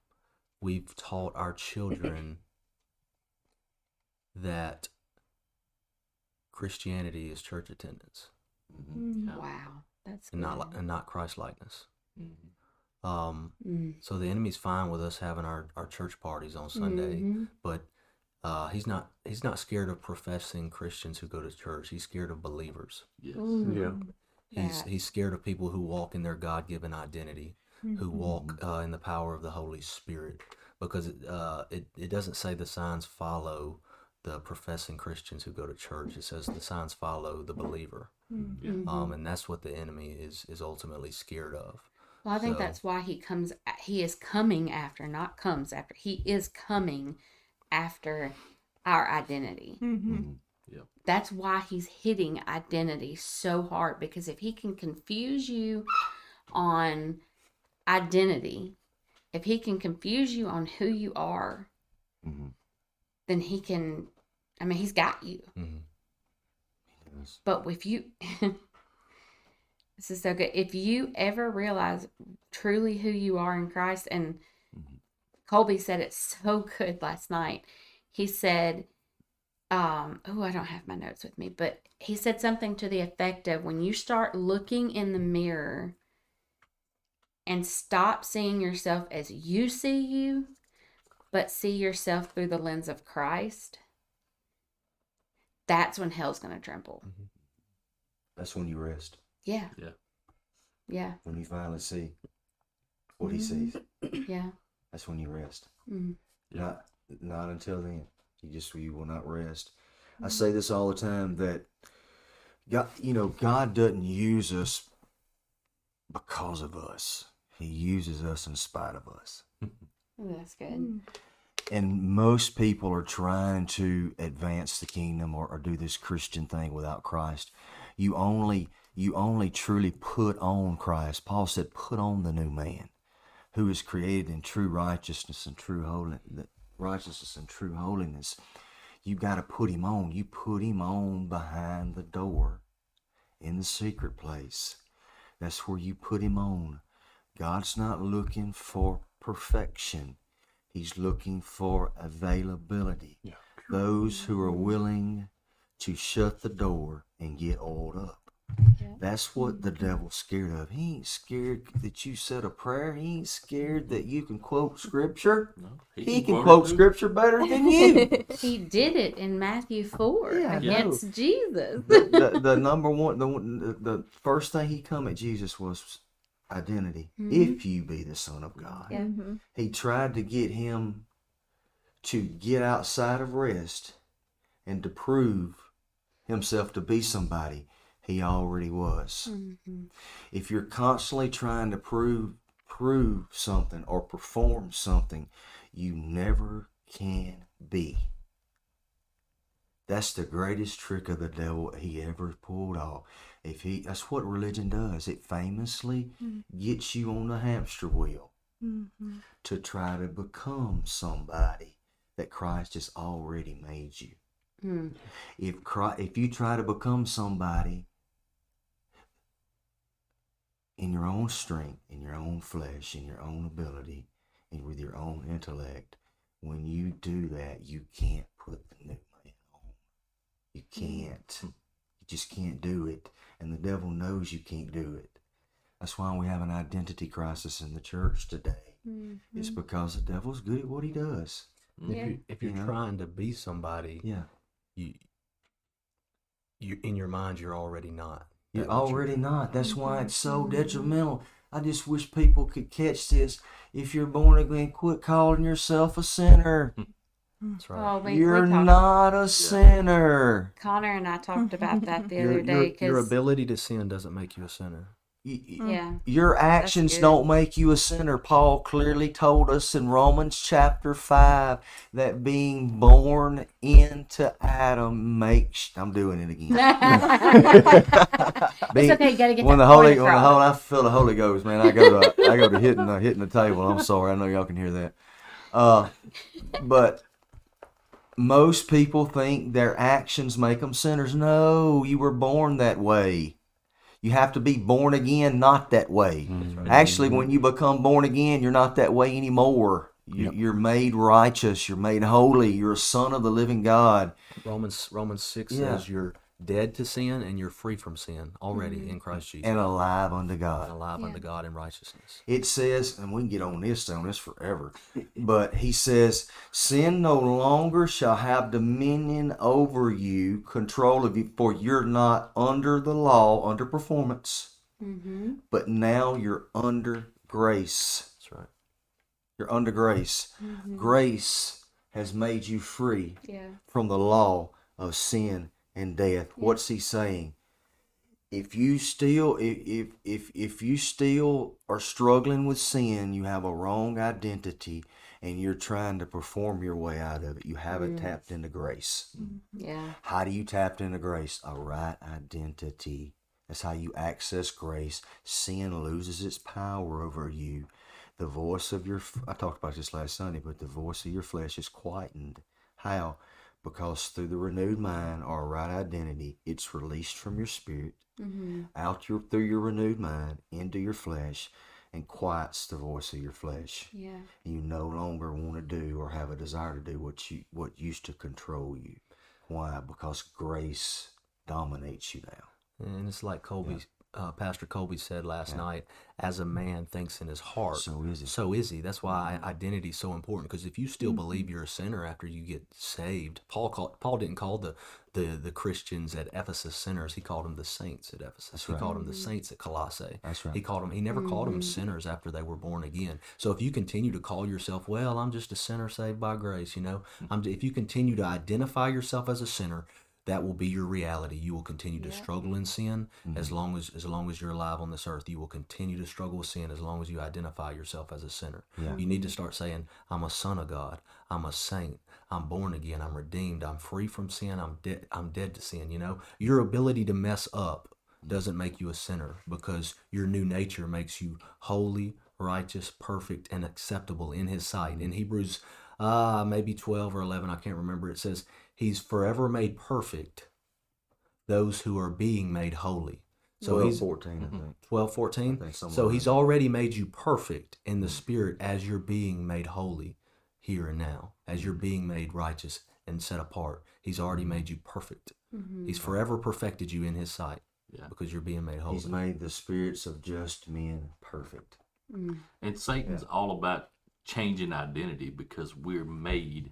we've taught our children that Christianity is church attendance Wow, that's and not good. li- and not Christ likeness. Mm-hmm. Um, Mm. so the enemy's fine with us having our, our church parties on Sunday, Mhm. but uh, he's not he's not scared of professing Christians who go to church. He's scared of believers. Yes. Ooh, Yeah. He's that. he's scared of people who walk in their God given identity, who walk uh, in the power of the Holy Spirit, because it, uh, it it doesn't say the signs follow the professing Christians who go to church. It says the signs follow the believer, Mhm. um, and that's what the enemy is is ultimately scared of. Well, I think So- that's why he comes. He is coming after, not comes after. He is coming after our identity. Mhm. That's why he's hitting identity so hard because if he can confuse you on identity, if he can confuse you on who you are, Mhm. then he can. I mean, he's got you. Mhm. Yes. But if you, this is so good. If you ever realize truly who you are in Christ, and Colby said it so good last night. He said, um, oh, I don't have my notes with me, but he said something to the effect of when you start looking in the mirror and stop seeing yourself as you see you, but see yourself through the lens of Christ, that's when hell's going to tremble. That's when you rest. Yeah. Yeah. Yeah. When you finally see what he Mhm. sees. Yeah. That's when you rest. Mm. Not not until then. You just you will not rest. I say this all the time that God, you know, God doesn't use us because of us. He uses us in spite of us. That's good. And most people are trying to advance the kingdom or, or do this Christian thing without Christ. You only you only truly put on Christ. Paul said, "Put on the new man, who is created in true righteousness and true holiness, righteousness and true holiness." You got to put him on. You put him on behind the door, in the secret place. That's where you put him on. God's not looking for perfection. He's looking for availability. Yeah. Those who are willing to shut the door and get oiled up. Yeah. That's what the devil's scared of. He ain't scared that you said a prayer. He ain't scared that you can quote scripture. No, He can it quote too. scripture better than you. He did it in Matthew 4 Yeah, I against Jesus. the, the, the number one, the, the the first thing he come at Jesus was identity. Mm-hmm. If you be the Son of God, Yeah. Mm-hmm. he tried to get him to get outside of rest and to prove himself to be somebody he already was. Mhm. If you're constantly trying to prove prove something or perform something, you never can be. That's the greatest trick of the devil he ever pulled off. If he that's what religion does. It famously gets you on the hamster wheel Mhm. to try to become somebody that Christ has already made you. Mm. If Christ, if you try to become somebody, in your own strength, in your own flesh, in your own ability, and with your own intellect, when you do that, you can't put the new man on. You mm. can't. You just can't do it. And the devil knows you can't do it. That's why we have an identity crisis in the church today. It's mm-hmm. because the devil's good at what he does. If, you, if you're You know? trying to be somebody, Yeah. you, you in your mind you're already not. You're already not. That's why mm-hmm. it's so detrimental. I just wish people could catch this. If you're born again, quit calling yourself a sinner. That's right. Oh, we, You're we not a sinner. Connor and I talked about that the other your, day your because ability to sin doesn't make you a sinner. Yeah, Your actions don't make you a sinner. Paul clearly told us in Romans chapter 5 that being born into Adam makes. I'm doing it again. it's okay. You gotta get when the Holy, when the. Holy, I feel the Holy Ghost, man. I go to, I go to hitting, the, hitting the table. I'm sorry. I know y'all can hear that. Uh, but most people think their actions make them sinners. No, you were born that way. You have to be born again, not that way. Actually, when you become born again, you're not that way anymore. You, Yep. You're made righteous. You're made holy. You're a son of the living God. Romans Romans six Yeah. says you're dead to sin and you're free from sin already in Christ Jesus And alive unto and God. alive Yeah. unto God in righteousness. it says, and we can get on this on this forever, but he says, sin no longer shall have dominion over you, control of you, for you're not under the law, under performance, mm-hmm. but now you're under grace. That's right. You're under grace. Mm-hmm. Grace has made you free Yeah. from the law of sin and death. What's he saying? If you still if, if if if you still are struggling with sin, you have a wrong identity and you're trying to perform your way out of it. You haven't tapped into grace. Mm-hmm. Yeah. How do you tap into grace? A right identity. That's how you access grace. Sin loses its power over you. The voice of your, I talked about this last Sunday, but the voice of your flesh is quietened. How? Because through the renewed mind or right identity, it's released from your spirit, Mm-hmm. out your through your renewed mind into your flesh, and quiets the voice of your flesh. Yeah. You no longer want to do or have a desire to do what you what used to control you. Why? Because grace dominates you now. And it's like Colby, uh, Pastor Colby said last night, as a man thinks in his heart, So is it. so is he. That's why mm-hmm. identity is so important. Because if you still believe mm-hmm. you're a sinner after you get saved, Paul called, Paul didn't call the, the the Christians at Ephesus sinners. He called them the saints at Ephesus. he right. called them the saints at Colossae. That's right. He called them. He never called them mm-hmm. sinners after they were born again. So if you continue to call yourself, well, I'm just a sinner saved by grace, you know, I'm, if you continue to identify yourself as a sinner, that will be your reality. You will continue to struggle in sin as long as as long as you're alive on this earth. You will continue to struggle with sin as long as you identify yourself as a sinner. You need to start saying, "I'm a son of God. I'm a saint. I'm born again. I'm redeemed. I'm free from sin. I'm dead. I'm dead to sin." You know, your ability to mess up doesn't make you a sinner because your new nature makes you holy, righteous, perfect, and acceptable in His sight. In Hebrews, uh, maybe 12 or 11, I can't remember, it says, He's forever made perfect those who are being made holy. So 12, he's 14, I mm-hmm. think. 12, 14. So around he's already made you perfect in the mm-hmm. spirit as you're being made holy here and now, as you're being made righteous and set apart. He's already made you perfect. Mm-hmm. He's forever perfected you in his sight Yeah. because you're being made holy. He's made the spirits of just men perfect. Mm. And Satan's all about changing identity because we're made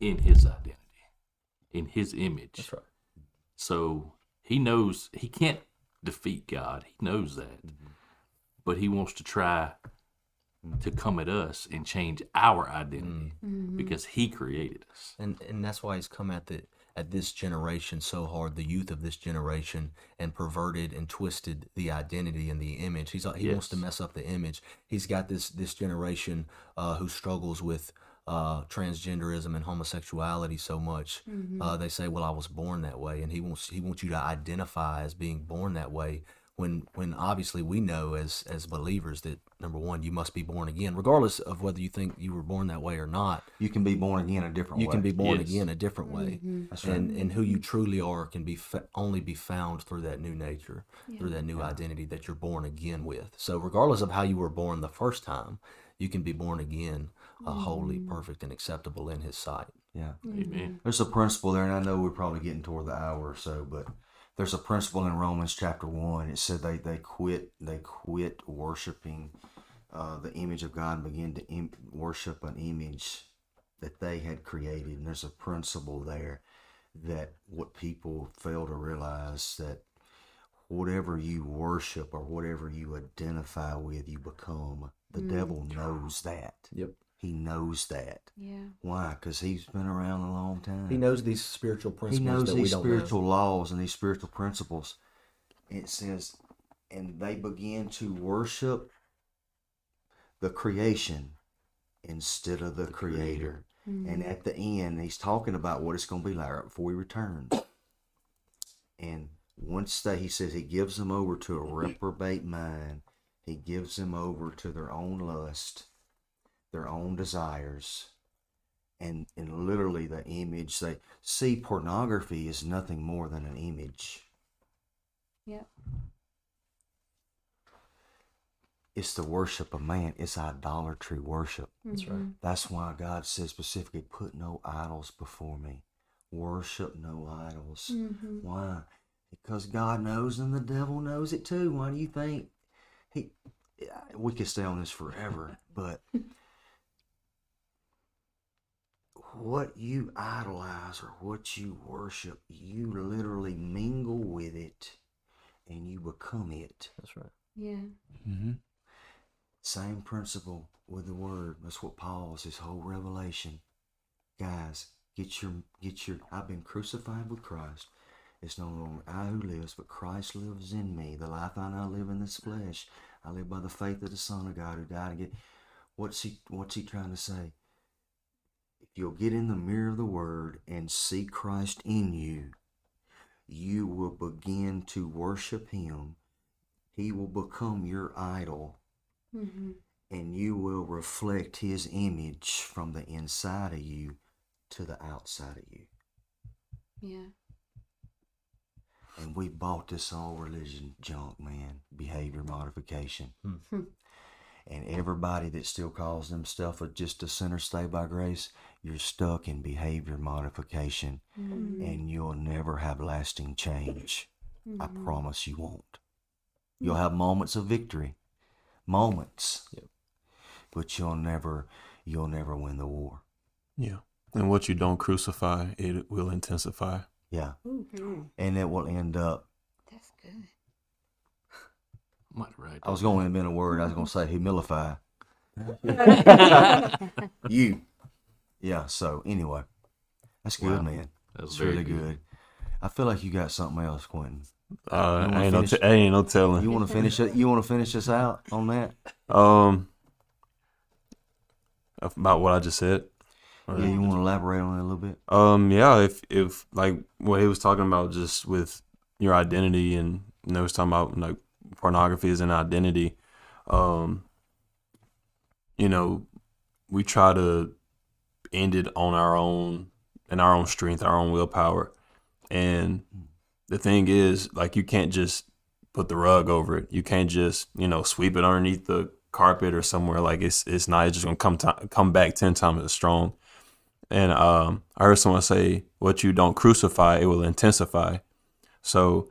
in his identity, in his image. That's right. So he knows he can't defeat God. He knows that. Mm-hmm. But he wants to try to come at us and change our identity mm. mm-hmm. because he created us. and and that's why he's come at the at this generation so hard the youth of this generation and perverted and twisted the identity and the image he's he wants to mess up the image he's got this this generation uh, who struggles with uh, transgenderism and homosexuality so much uh, they say well i was born that way and he wants he wants you to identify as being born that way when when obviously we know as as believers that number one you must be born again regardless of whether you think you were born that way or not You can be born again a different way. you way. can be born Yes. again a different way That's right. and and who you truly are can be fa- only be found through that new nature through that new identity that you're born again with so regardless of how you were born the first time you can be born again uh, holy perfect and acceptable in his sight yeah. Amen. There's a principle there, and I know we're probably getting toward the hour or so, but there's a principle in Romans chapter one. It said they they quit they quit worshiping uh, the image of God and began to Im- worship an image that they had created. And there's a principle there that what people fail to realize that whatever you worship or whatever you identify with, you become. The devil knows that. yep He knows that. Yeah. Why? Because he's been around a long time. he knows these spiritual principles. He principles knows that we these don't spiritual know laws and these spiritual principles. It says, and they began to worship the creation instead of the, creator. And mm-hmm. at the end, he's talking about what it's going to be like right before he returns. And once they, he says, he gives them over to a reprobate mind. He gives them over to their own lust, their own desires, and and literally the image they see. Pornography is nothing more than an image. Yep. It's the worship of man. It's idolatry worship. that's right mm-hmm. That's why God says specifically, "Put no idols before me. Worship no idols." Mm-hmm. Why? Because God knows and the devil knows it too. Why do you think he? We could stay on this forever, but what you idolize or what you worship, you literally mingle with it, and you become it. that's right Yeah. Mm-hmm. Same principle with the word. That's what Paul's his whole revelation. Guys, get your get your I've been crucified with Christ. It's no longer I who lives, but Christ lives in me. The life I now live in this flesh, I live by the faith of the Son of God who died again. What's he what's he trying to say? If you'll get in the mirror of the word and see Christ in you, you will begin to worship him. He will become your idol Mm-hmm. and you will reflect his image from the inside of you to the outside of you. Yeah. And we bought this all religion junk, man. Behavior modification. Hmm. and everybody that still calls themselves a, just a sinner saved by grace, you're stuck in behavior modification mm-hmm. and you'll never have lasting change. I mm-hmm. promise you won't. You'll mm-hmm. have moments of victory. Moments. Yep. But you'll never you'll never win the war. Yeah. And what you don't crucify, it will intensify. Yeah. Mm-hmm. And it will end up That's good. Might write I was going to invent a word. I was going to say humilify. you. Yeah. So anyway, that's good, Wow. man. That's It's very really good. good. I feel like you got something else, Quentin. Uh, You wanna ain't no, finish? t- ain't no telling. You want to finish it? You want to finish us out on that? Um, about what I just said. Or- Yeah. You want to elaborate on it a little bit? Um, yeah, if if like what he was talking about, just with your identity, and you know, he was talking about like pornography is an identity. Um, you know, we try to end it on our own and our own strength, our own willpower, and the thing is, like, you can't just put the rug over it. You can't just you know sweep it underneath the carpet or somewhere. Like it's it's not. It's just gonna come ti come back ten times as strong. And um, I heard someone say, "What you don't crucify, it will intensify." So,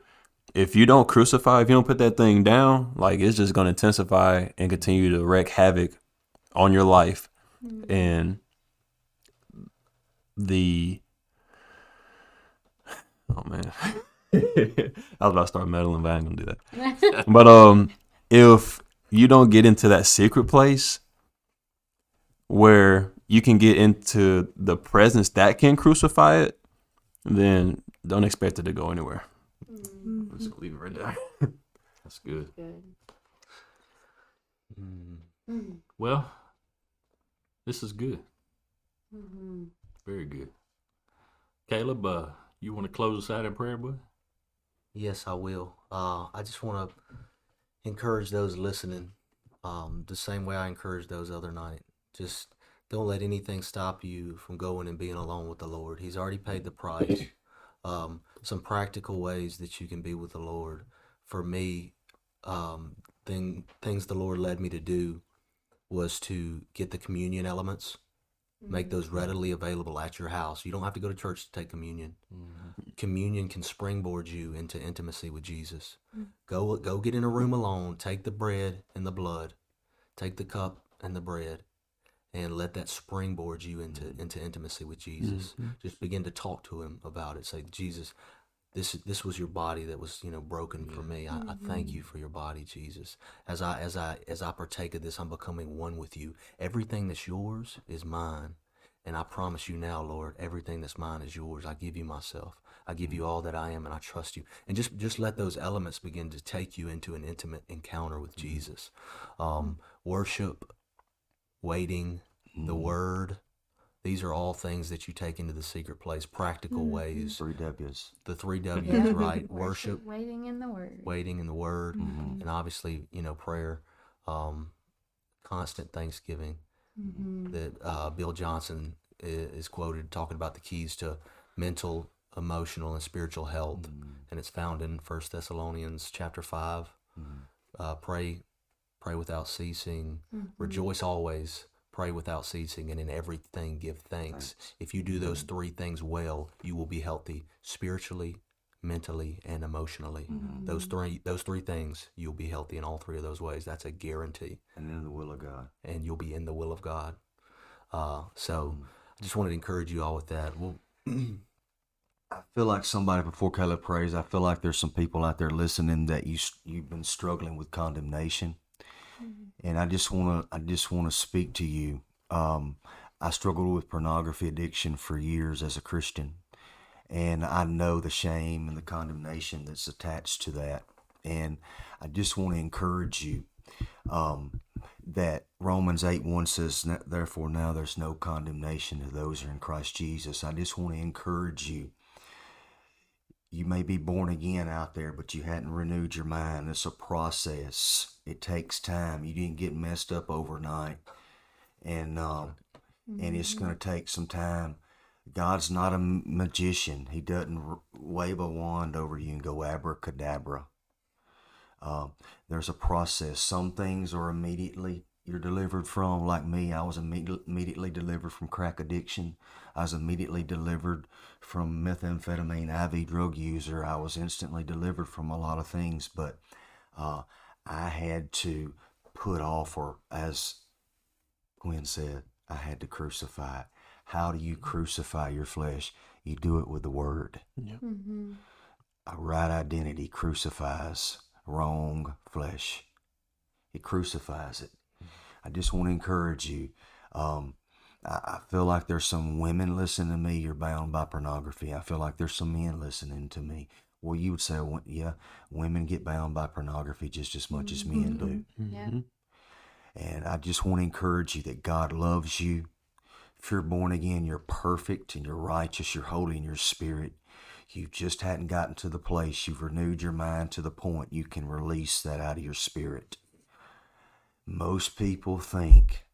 if you don't crucify, if you don't put that thing down, like it's just going to intensify and continue to wreak havoc on your life. And the oh man, I was about to start meddling, but I ain't gonna do that. but um, if you don't get into that secret place where you can get into the presence that can crucify it, then don't expect it to go anywhere. Let's leave it right there. That's good. Good. Mm. Well, this is good. Mm-hmm. Very good. Caleb, uh, you want to close us out in prayer, boy? Yes, I will. Uh, I just want to encourage those listening um, the same way I encouraged those other night. Just don't let anything stop you from going and being alone with the Lord. He's already paid the price. Um, some practical ways that you can be with the Lord. For me, um, thing things the Lord led me to do was to get the communion elements, make those mm-hmm. readily available at your house. You don't have to go to church to take communion. Mm-hmm. Communion can springboard you into intimacy with Jesus. Mm-hmm. Go go get in a room alone, take the bread and the blood, take the cup and the bread, and let that springboard you into into intimacy with Jesus. Just begin to talk to him about it. Say, Jesus, this this was your body that was you know broken for me. I, I thank you mm-hmm. for your body, Jesus. As I as I as I partake of this, I'm becoming one with you. Everything that's yours is mine. And I promise you now, Lord, everything that's mine is yours. I give you myself. I give you mm-hmm. all that I am and I trust you. And just just let those elements begin to take you into an intimate encounter with mm-hmm. Jesus. Um, worship, waiting, the word. These are all things that you take into the secret place, practical ways. Three W's. The three W's, right? Worship, waiting in the word. waiting in the word, and obviously, you know, prayer, um, constant thanksgiving. That uh, Bill Johnson is quoted talking about the keys to mental, emotional, and spiritual health, and it's found in First Thessalonians chapter 5 Uh, pray, pray without ceasing. Rejoice always. Pray without ceasing, and in everything give thanks. If you do those mm-hmm. three things well, you will be healthy spiritually, mentally, and emotionally. Mm-hmm. Those three, those three things, you'll be healthy in all three of those ways. That's a guarantee, And in the will of God. and you'll be in the will of God. Uh, so, mm-hmm. I just wanted to encourage you all with that. Well, I feel like somebody before Caleb prays. I feel like there's some people out there listening that you you've been struggling with condemnation, and I just want to I just want to speak to you. Um, I struggled with pornography addiction for years as a Christian, and I know the shame and the condemnation that's attached to that. And I just want to encourage you um, that Romans 8 1 says, Therefore, now there's no condemnation to those who are in Christ Jesus. I just want to encourage you. You may be born again out there, but you hadn't renewed your mind. It's a process, it takes time. You didn't get messed up overnight. And, um, and it's going to take some time. God's not a magician, He doesn't r- wave a wand over you and go abracadabra. Um, there's a process. Some things are immediately you're delivered from. Like me, I was imme- immediately delivered from crack addiction. I was immediately delivered from methamphetamine IV drug user. I was instantly delivered from a lot of things, but uh, I had to put off, or as Gwen said, I had to crucify it. How do you crucify your flesh? You do it with the word. A right identity crucifies wrong flesh. It crucifies it. I just want to encourage you. Um, I, I feel like there's some women listening to me. You're bound by pornography. I feel like there's some men listening to me. Well, you would say, well, yeah, women get bound by pornography just as much as men do. Mm-hmm. Mm-hmm. Yeah. Mm-hmm. And I just want to encourage you that God loves you. If you're born again, you're perfect and you're righteous, you're holy in your spirit. You just hadn't gotten to the place you've renewed your mind to the point you can release that out of your spirit. Most people think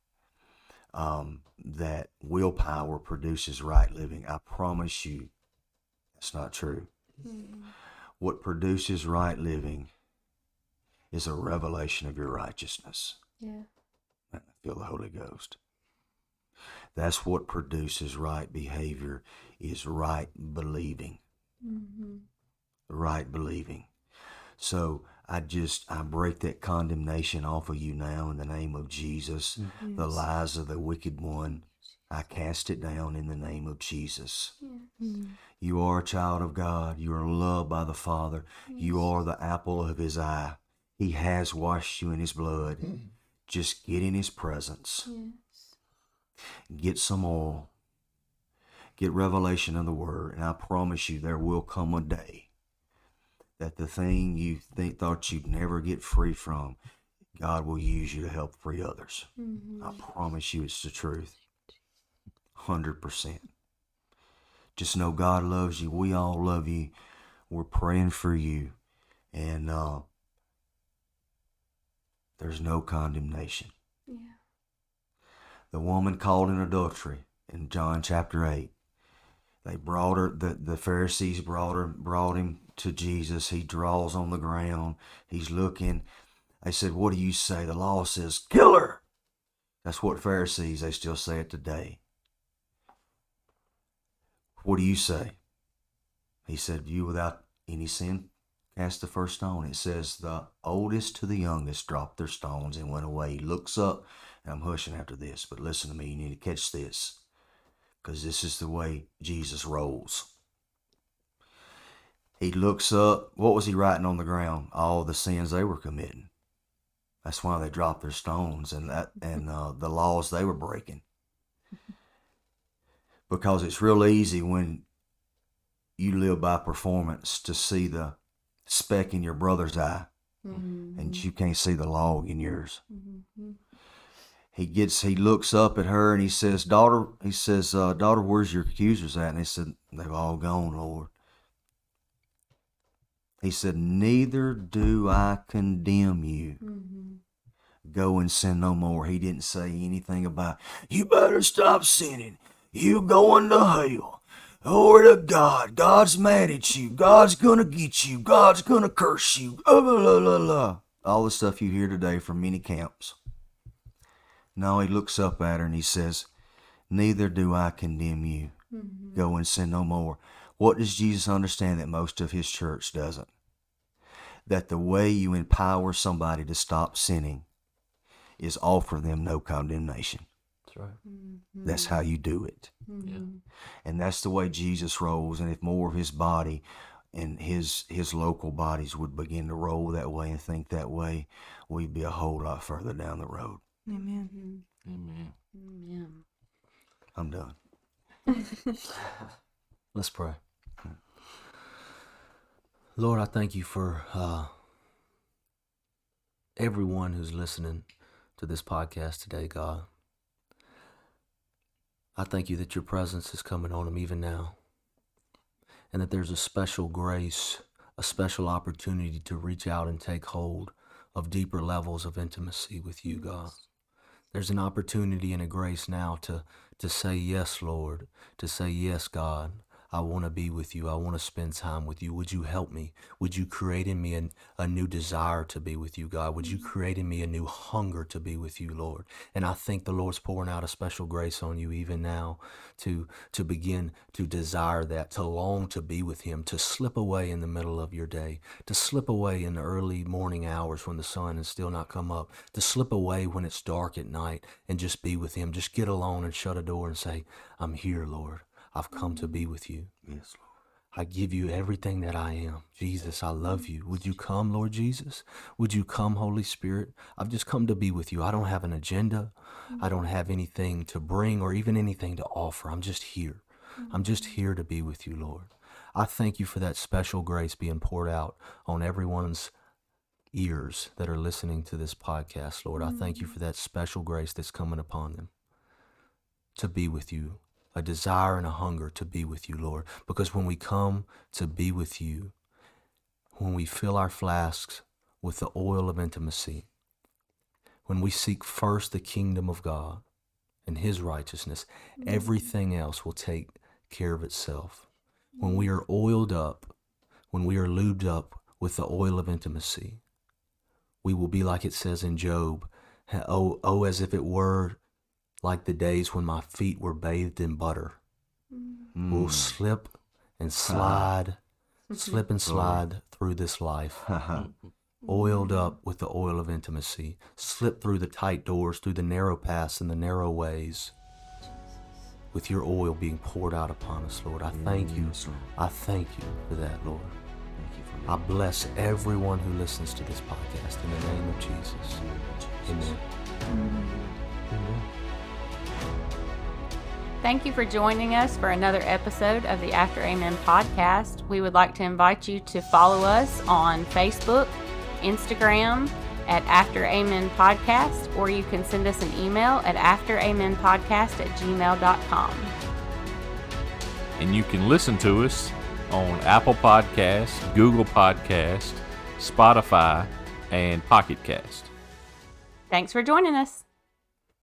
um, that willpower produces right living. I promise you, that's not true. What produces right living is a revelation of your righteousness. Yeah. I feel the Holy Ghost. That's what produces right behavior is right believing. Right believing. So I just I break that condemnation off of you now in the name of Jesus. Mm-hmm. The lies of the wicked one, I cast it down in the name of Jesus. Mm-hmm. You are a child of God. You are loved by the Father. You are the apple of his eye. He has washed you in his blood. Mm-hmm. Just get in his presence. Get some oil. Get revelation of the word. And I promise you, there will come a day that the thing you think thought you'd never get free from, God will use you to help free others. I promise you, it's the truth. 100%. Just know God loves you. We all love you. We're praying for you. And uh, there's no condemnation. Yeah. The woman called in adultery in John chapter 8. They brought her, the, the Pharisees brought her, brought him to Jesus. He draws on the ground. He's looking. They said, What do you say? The law says, Kill her. That's what Pharisees, they still say it today. What do you say? He said, You without any sin cast the first stone. It says, The oldest to the youngest dropped their stones and went away. He looks up, and I'm hushing after this, but listen to me. You need to catch this because this is the way Jesus rolls. He looks up. What was he writing on the ground? All the sins they were committing. That's why they dropped their stones and that and uh, the laws they were breaking. Because it's real easy when you live by performance to see the speck in your brother's eye, and you can't see the log in yours. He gets he looks up at her and he says, "Daughter," he says, uh, "Daughter, where's your accusers at?" And he said, "They've all gone, Lord." He said, Neither do I condemn you. Mm-hmm. Go and sin no more. He didn't say anything about, You better stop sinning. You going to hell. Glory to God. God's mad at you. God's going to get you. God's going to curse you. La, la, la, la. All the stuff you hear today from many camps. No, he looks up at her and he says, Neither do I condemn you. Mm-hmm. Go and sin no more. What does Jesus understand that most of his church doesn't? That the way you empower somebody to stop sinning is offer them no condemnation. That's right. Mm-hmm. That's how you do it. Mm-hmm. Yeah. And that's the way Jesus rolls. And if more of his body and his his local bodies would begin to roll that way and think that way, we'd be a whole lot further down the road. Amen. Amen. Amen. I'm done. Let's pray. Lord, I thank you for uh, everyone who's listening to this podcast today, God. I thank you that your presence is coming on them even now, and that there's a special grace, a special opportunity to reach out and take hold of deeper levels of intimacy with you, God. There's an opportunity and a grace now to to say yes, Lord, to say yes, God. I want to be with you. I want to spend time with you. Would you help me? Would you create in me a, a new desire to be with you, God? Would you mm-hmm. create in me a new hunger to be with you, Lord? And I think the Lord's pouring out a special grace on you even now to to begin to desire that, to long to be with him, to slip away in the middle of your day, to slip away in the early morning hours when the sun has still not come up, to slip away when it's dark at night and just be with him. Just get alone and shut a door and say, I'm here, Lord. I've come to be with you. Yes, Lord. I give you everything that I am. Jesus, I love you. Would you come, Lord Jesus? Would you come, Holy Spirit? I've just come to be with you. I don't have an agenda. I don't have anything to bring or even anything to offer. I'm just here. I'm just mm-hmm. here to be with you, Lord. I thank you for that special grace being poured out on everyone's ears that are listening to this podcast, Lord. I thank you mm-hmm. for that special grace that's coming upon them to be with you, a desire and a hunger to be with you, Lord. Because when we come to be with you, when we fill our flasks with the oil of intimacy, when we seek first the kingdom of God and his righteousness, mm-hmm. everything else will take care of itself. When we are oiled up, when we are lubed up with the oil of intimacy, we will be like it says in Job, oh, oh, as if it were like the days when my feet were bathed in butter. Mm. We'll slip and slide, slip and slide through this life, oiled up with the oil of intimacy, slip through the tight doors, through the narrow paths and the narrow ways, with your oil being poured out upon us, Lord. I thank you. I thank you for that, Lord. I bless everyone who listens to this podcast in the name of Jesus. Amen. Thank you for joining us for another episode of the After Amen podcast. We would like to invite you to follow us on Facebook, Instagram at After Amen Podcast, or you can send us an email at afteramenpodcast at gmail.com. And you can listen to us on Apple Podcast, Google Podcast, Spotify, and Pocket Cast. Thanks for joining us.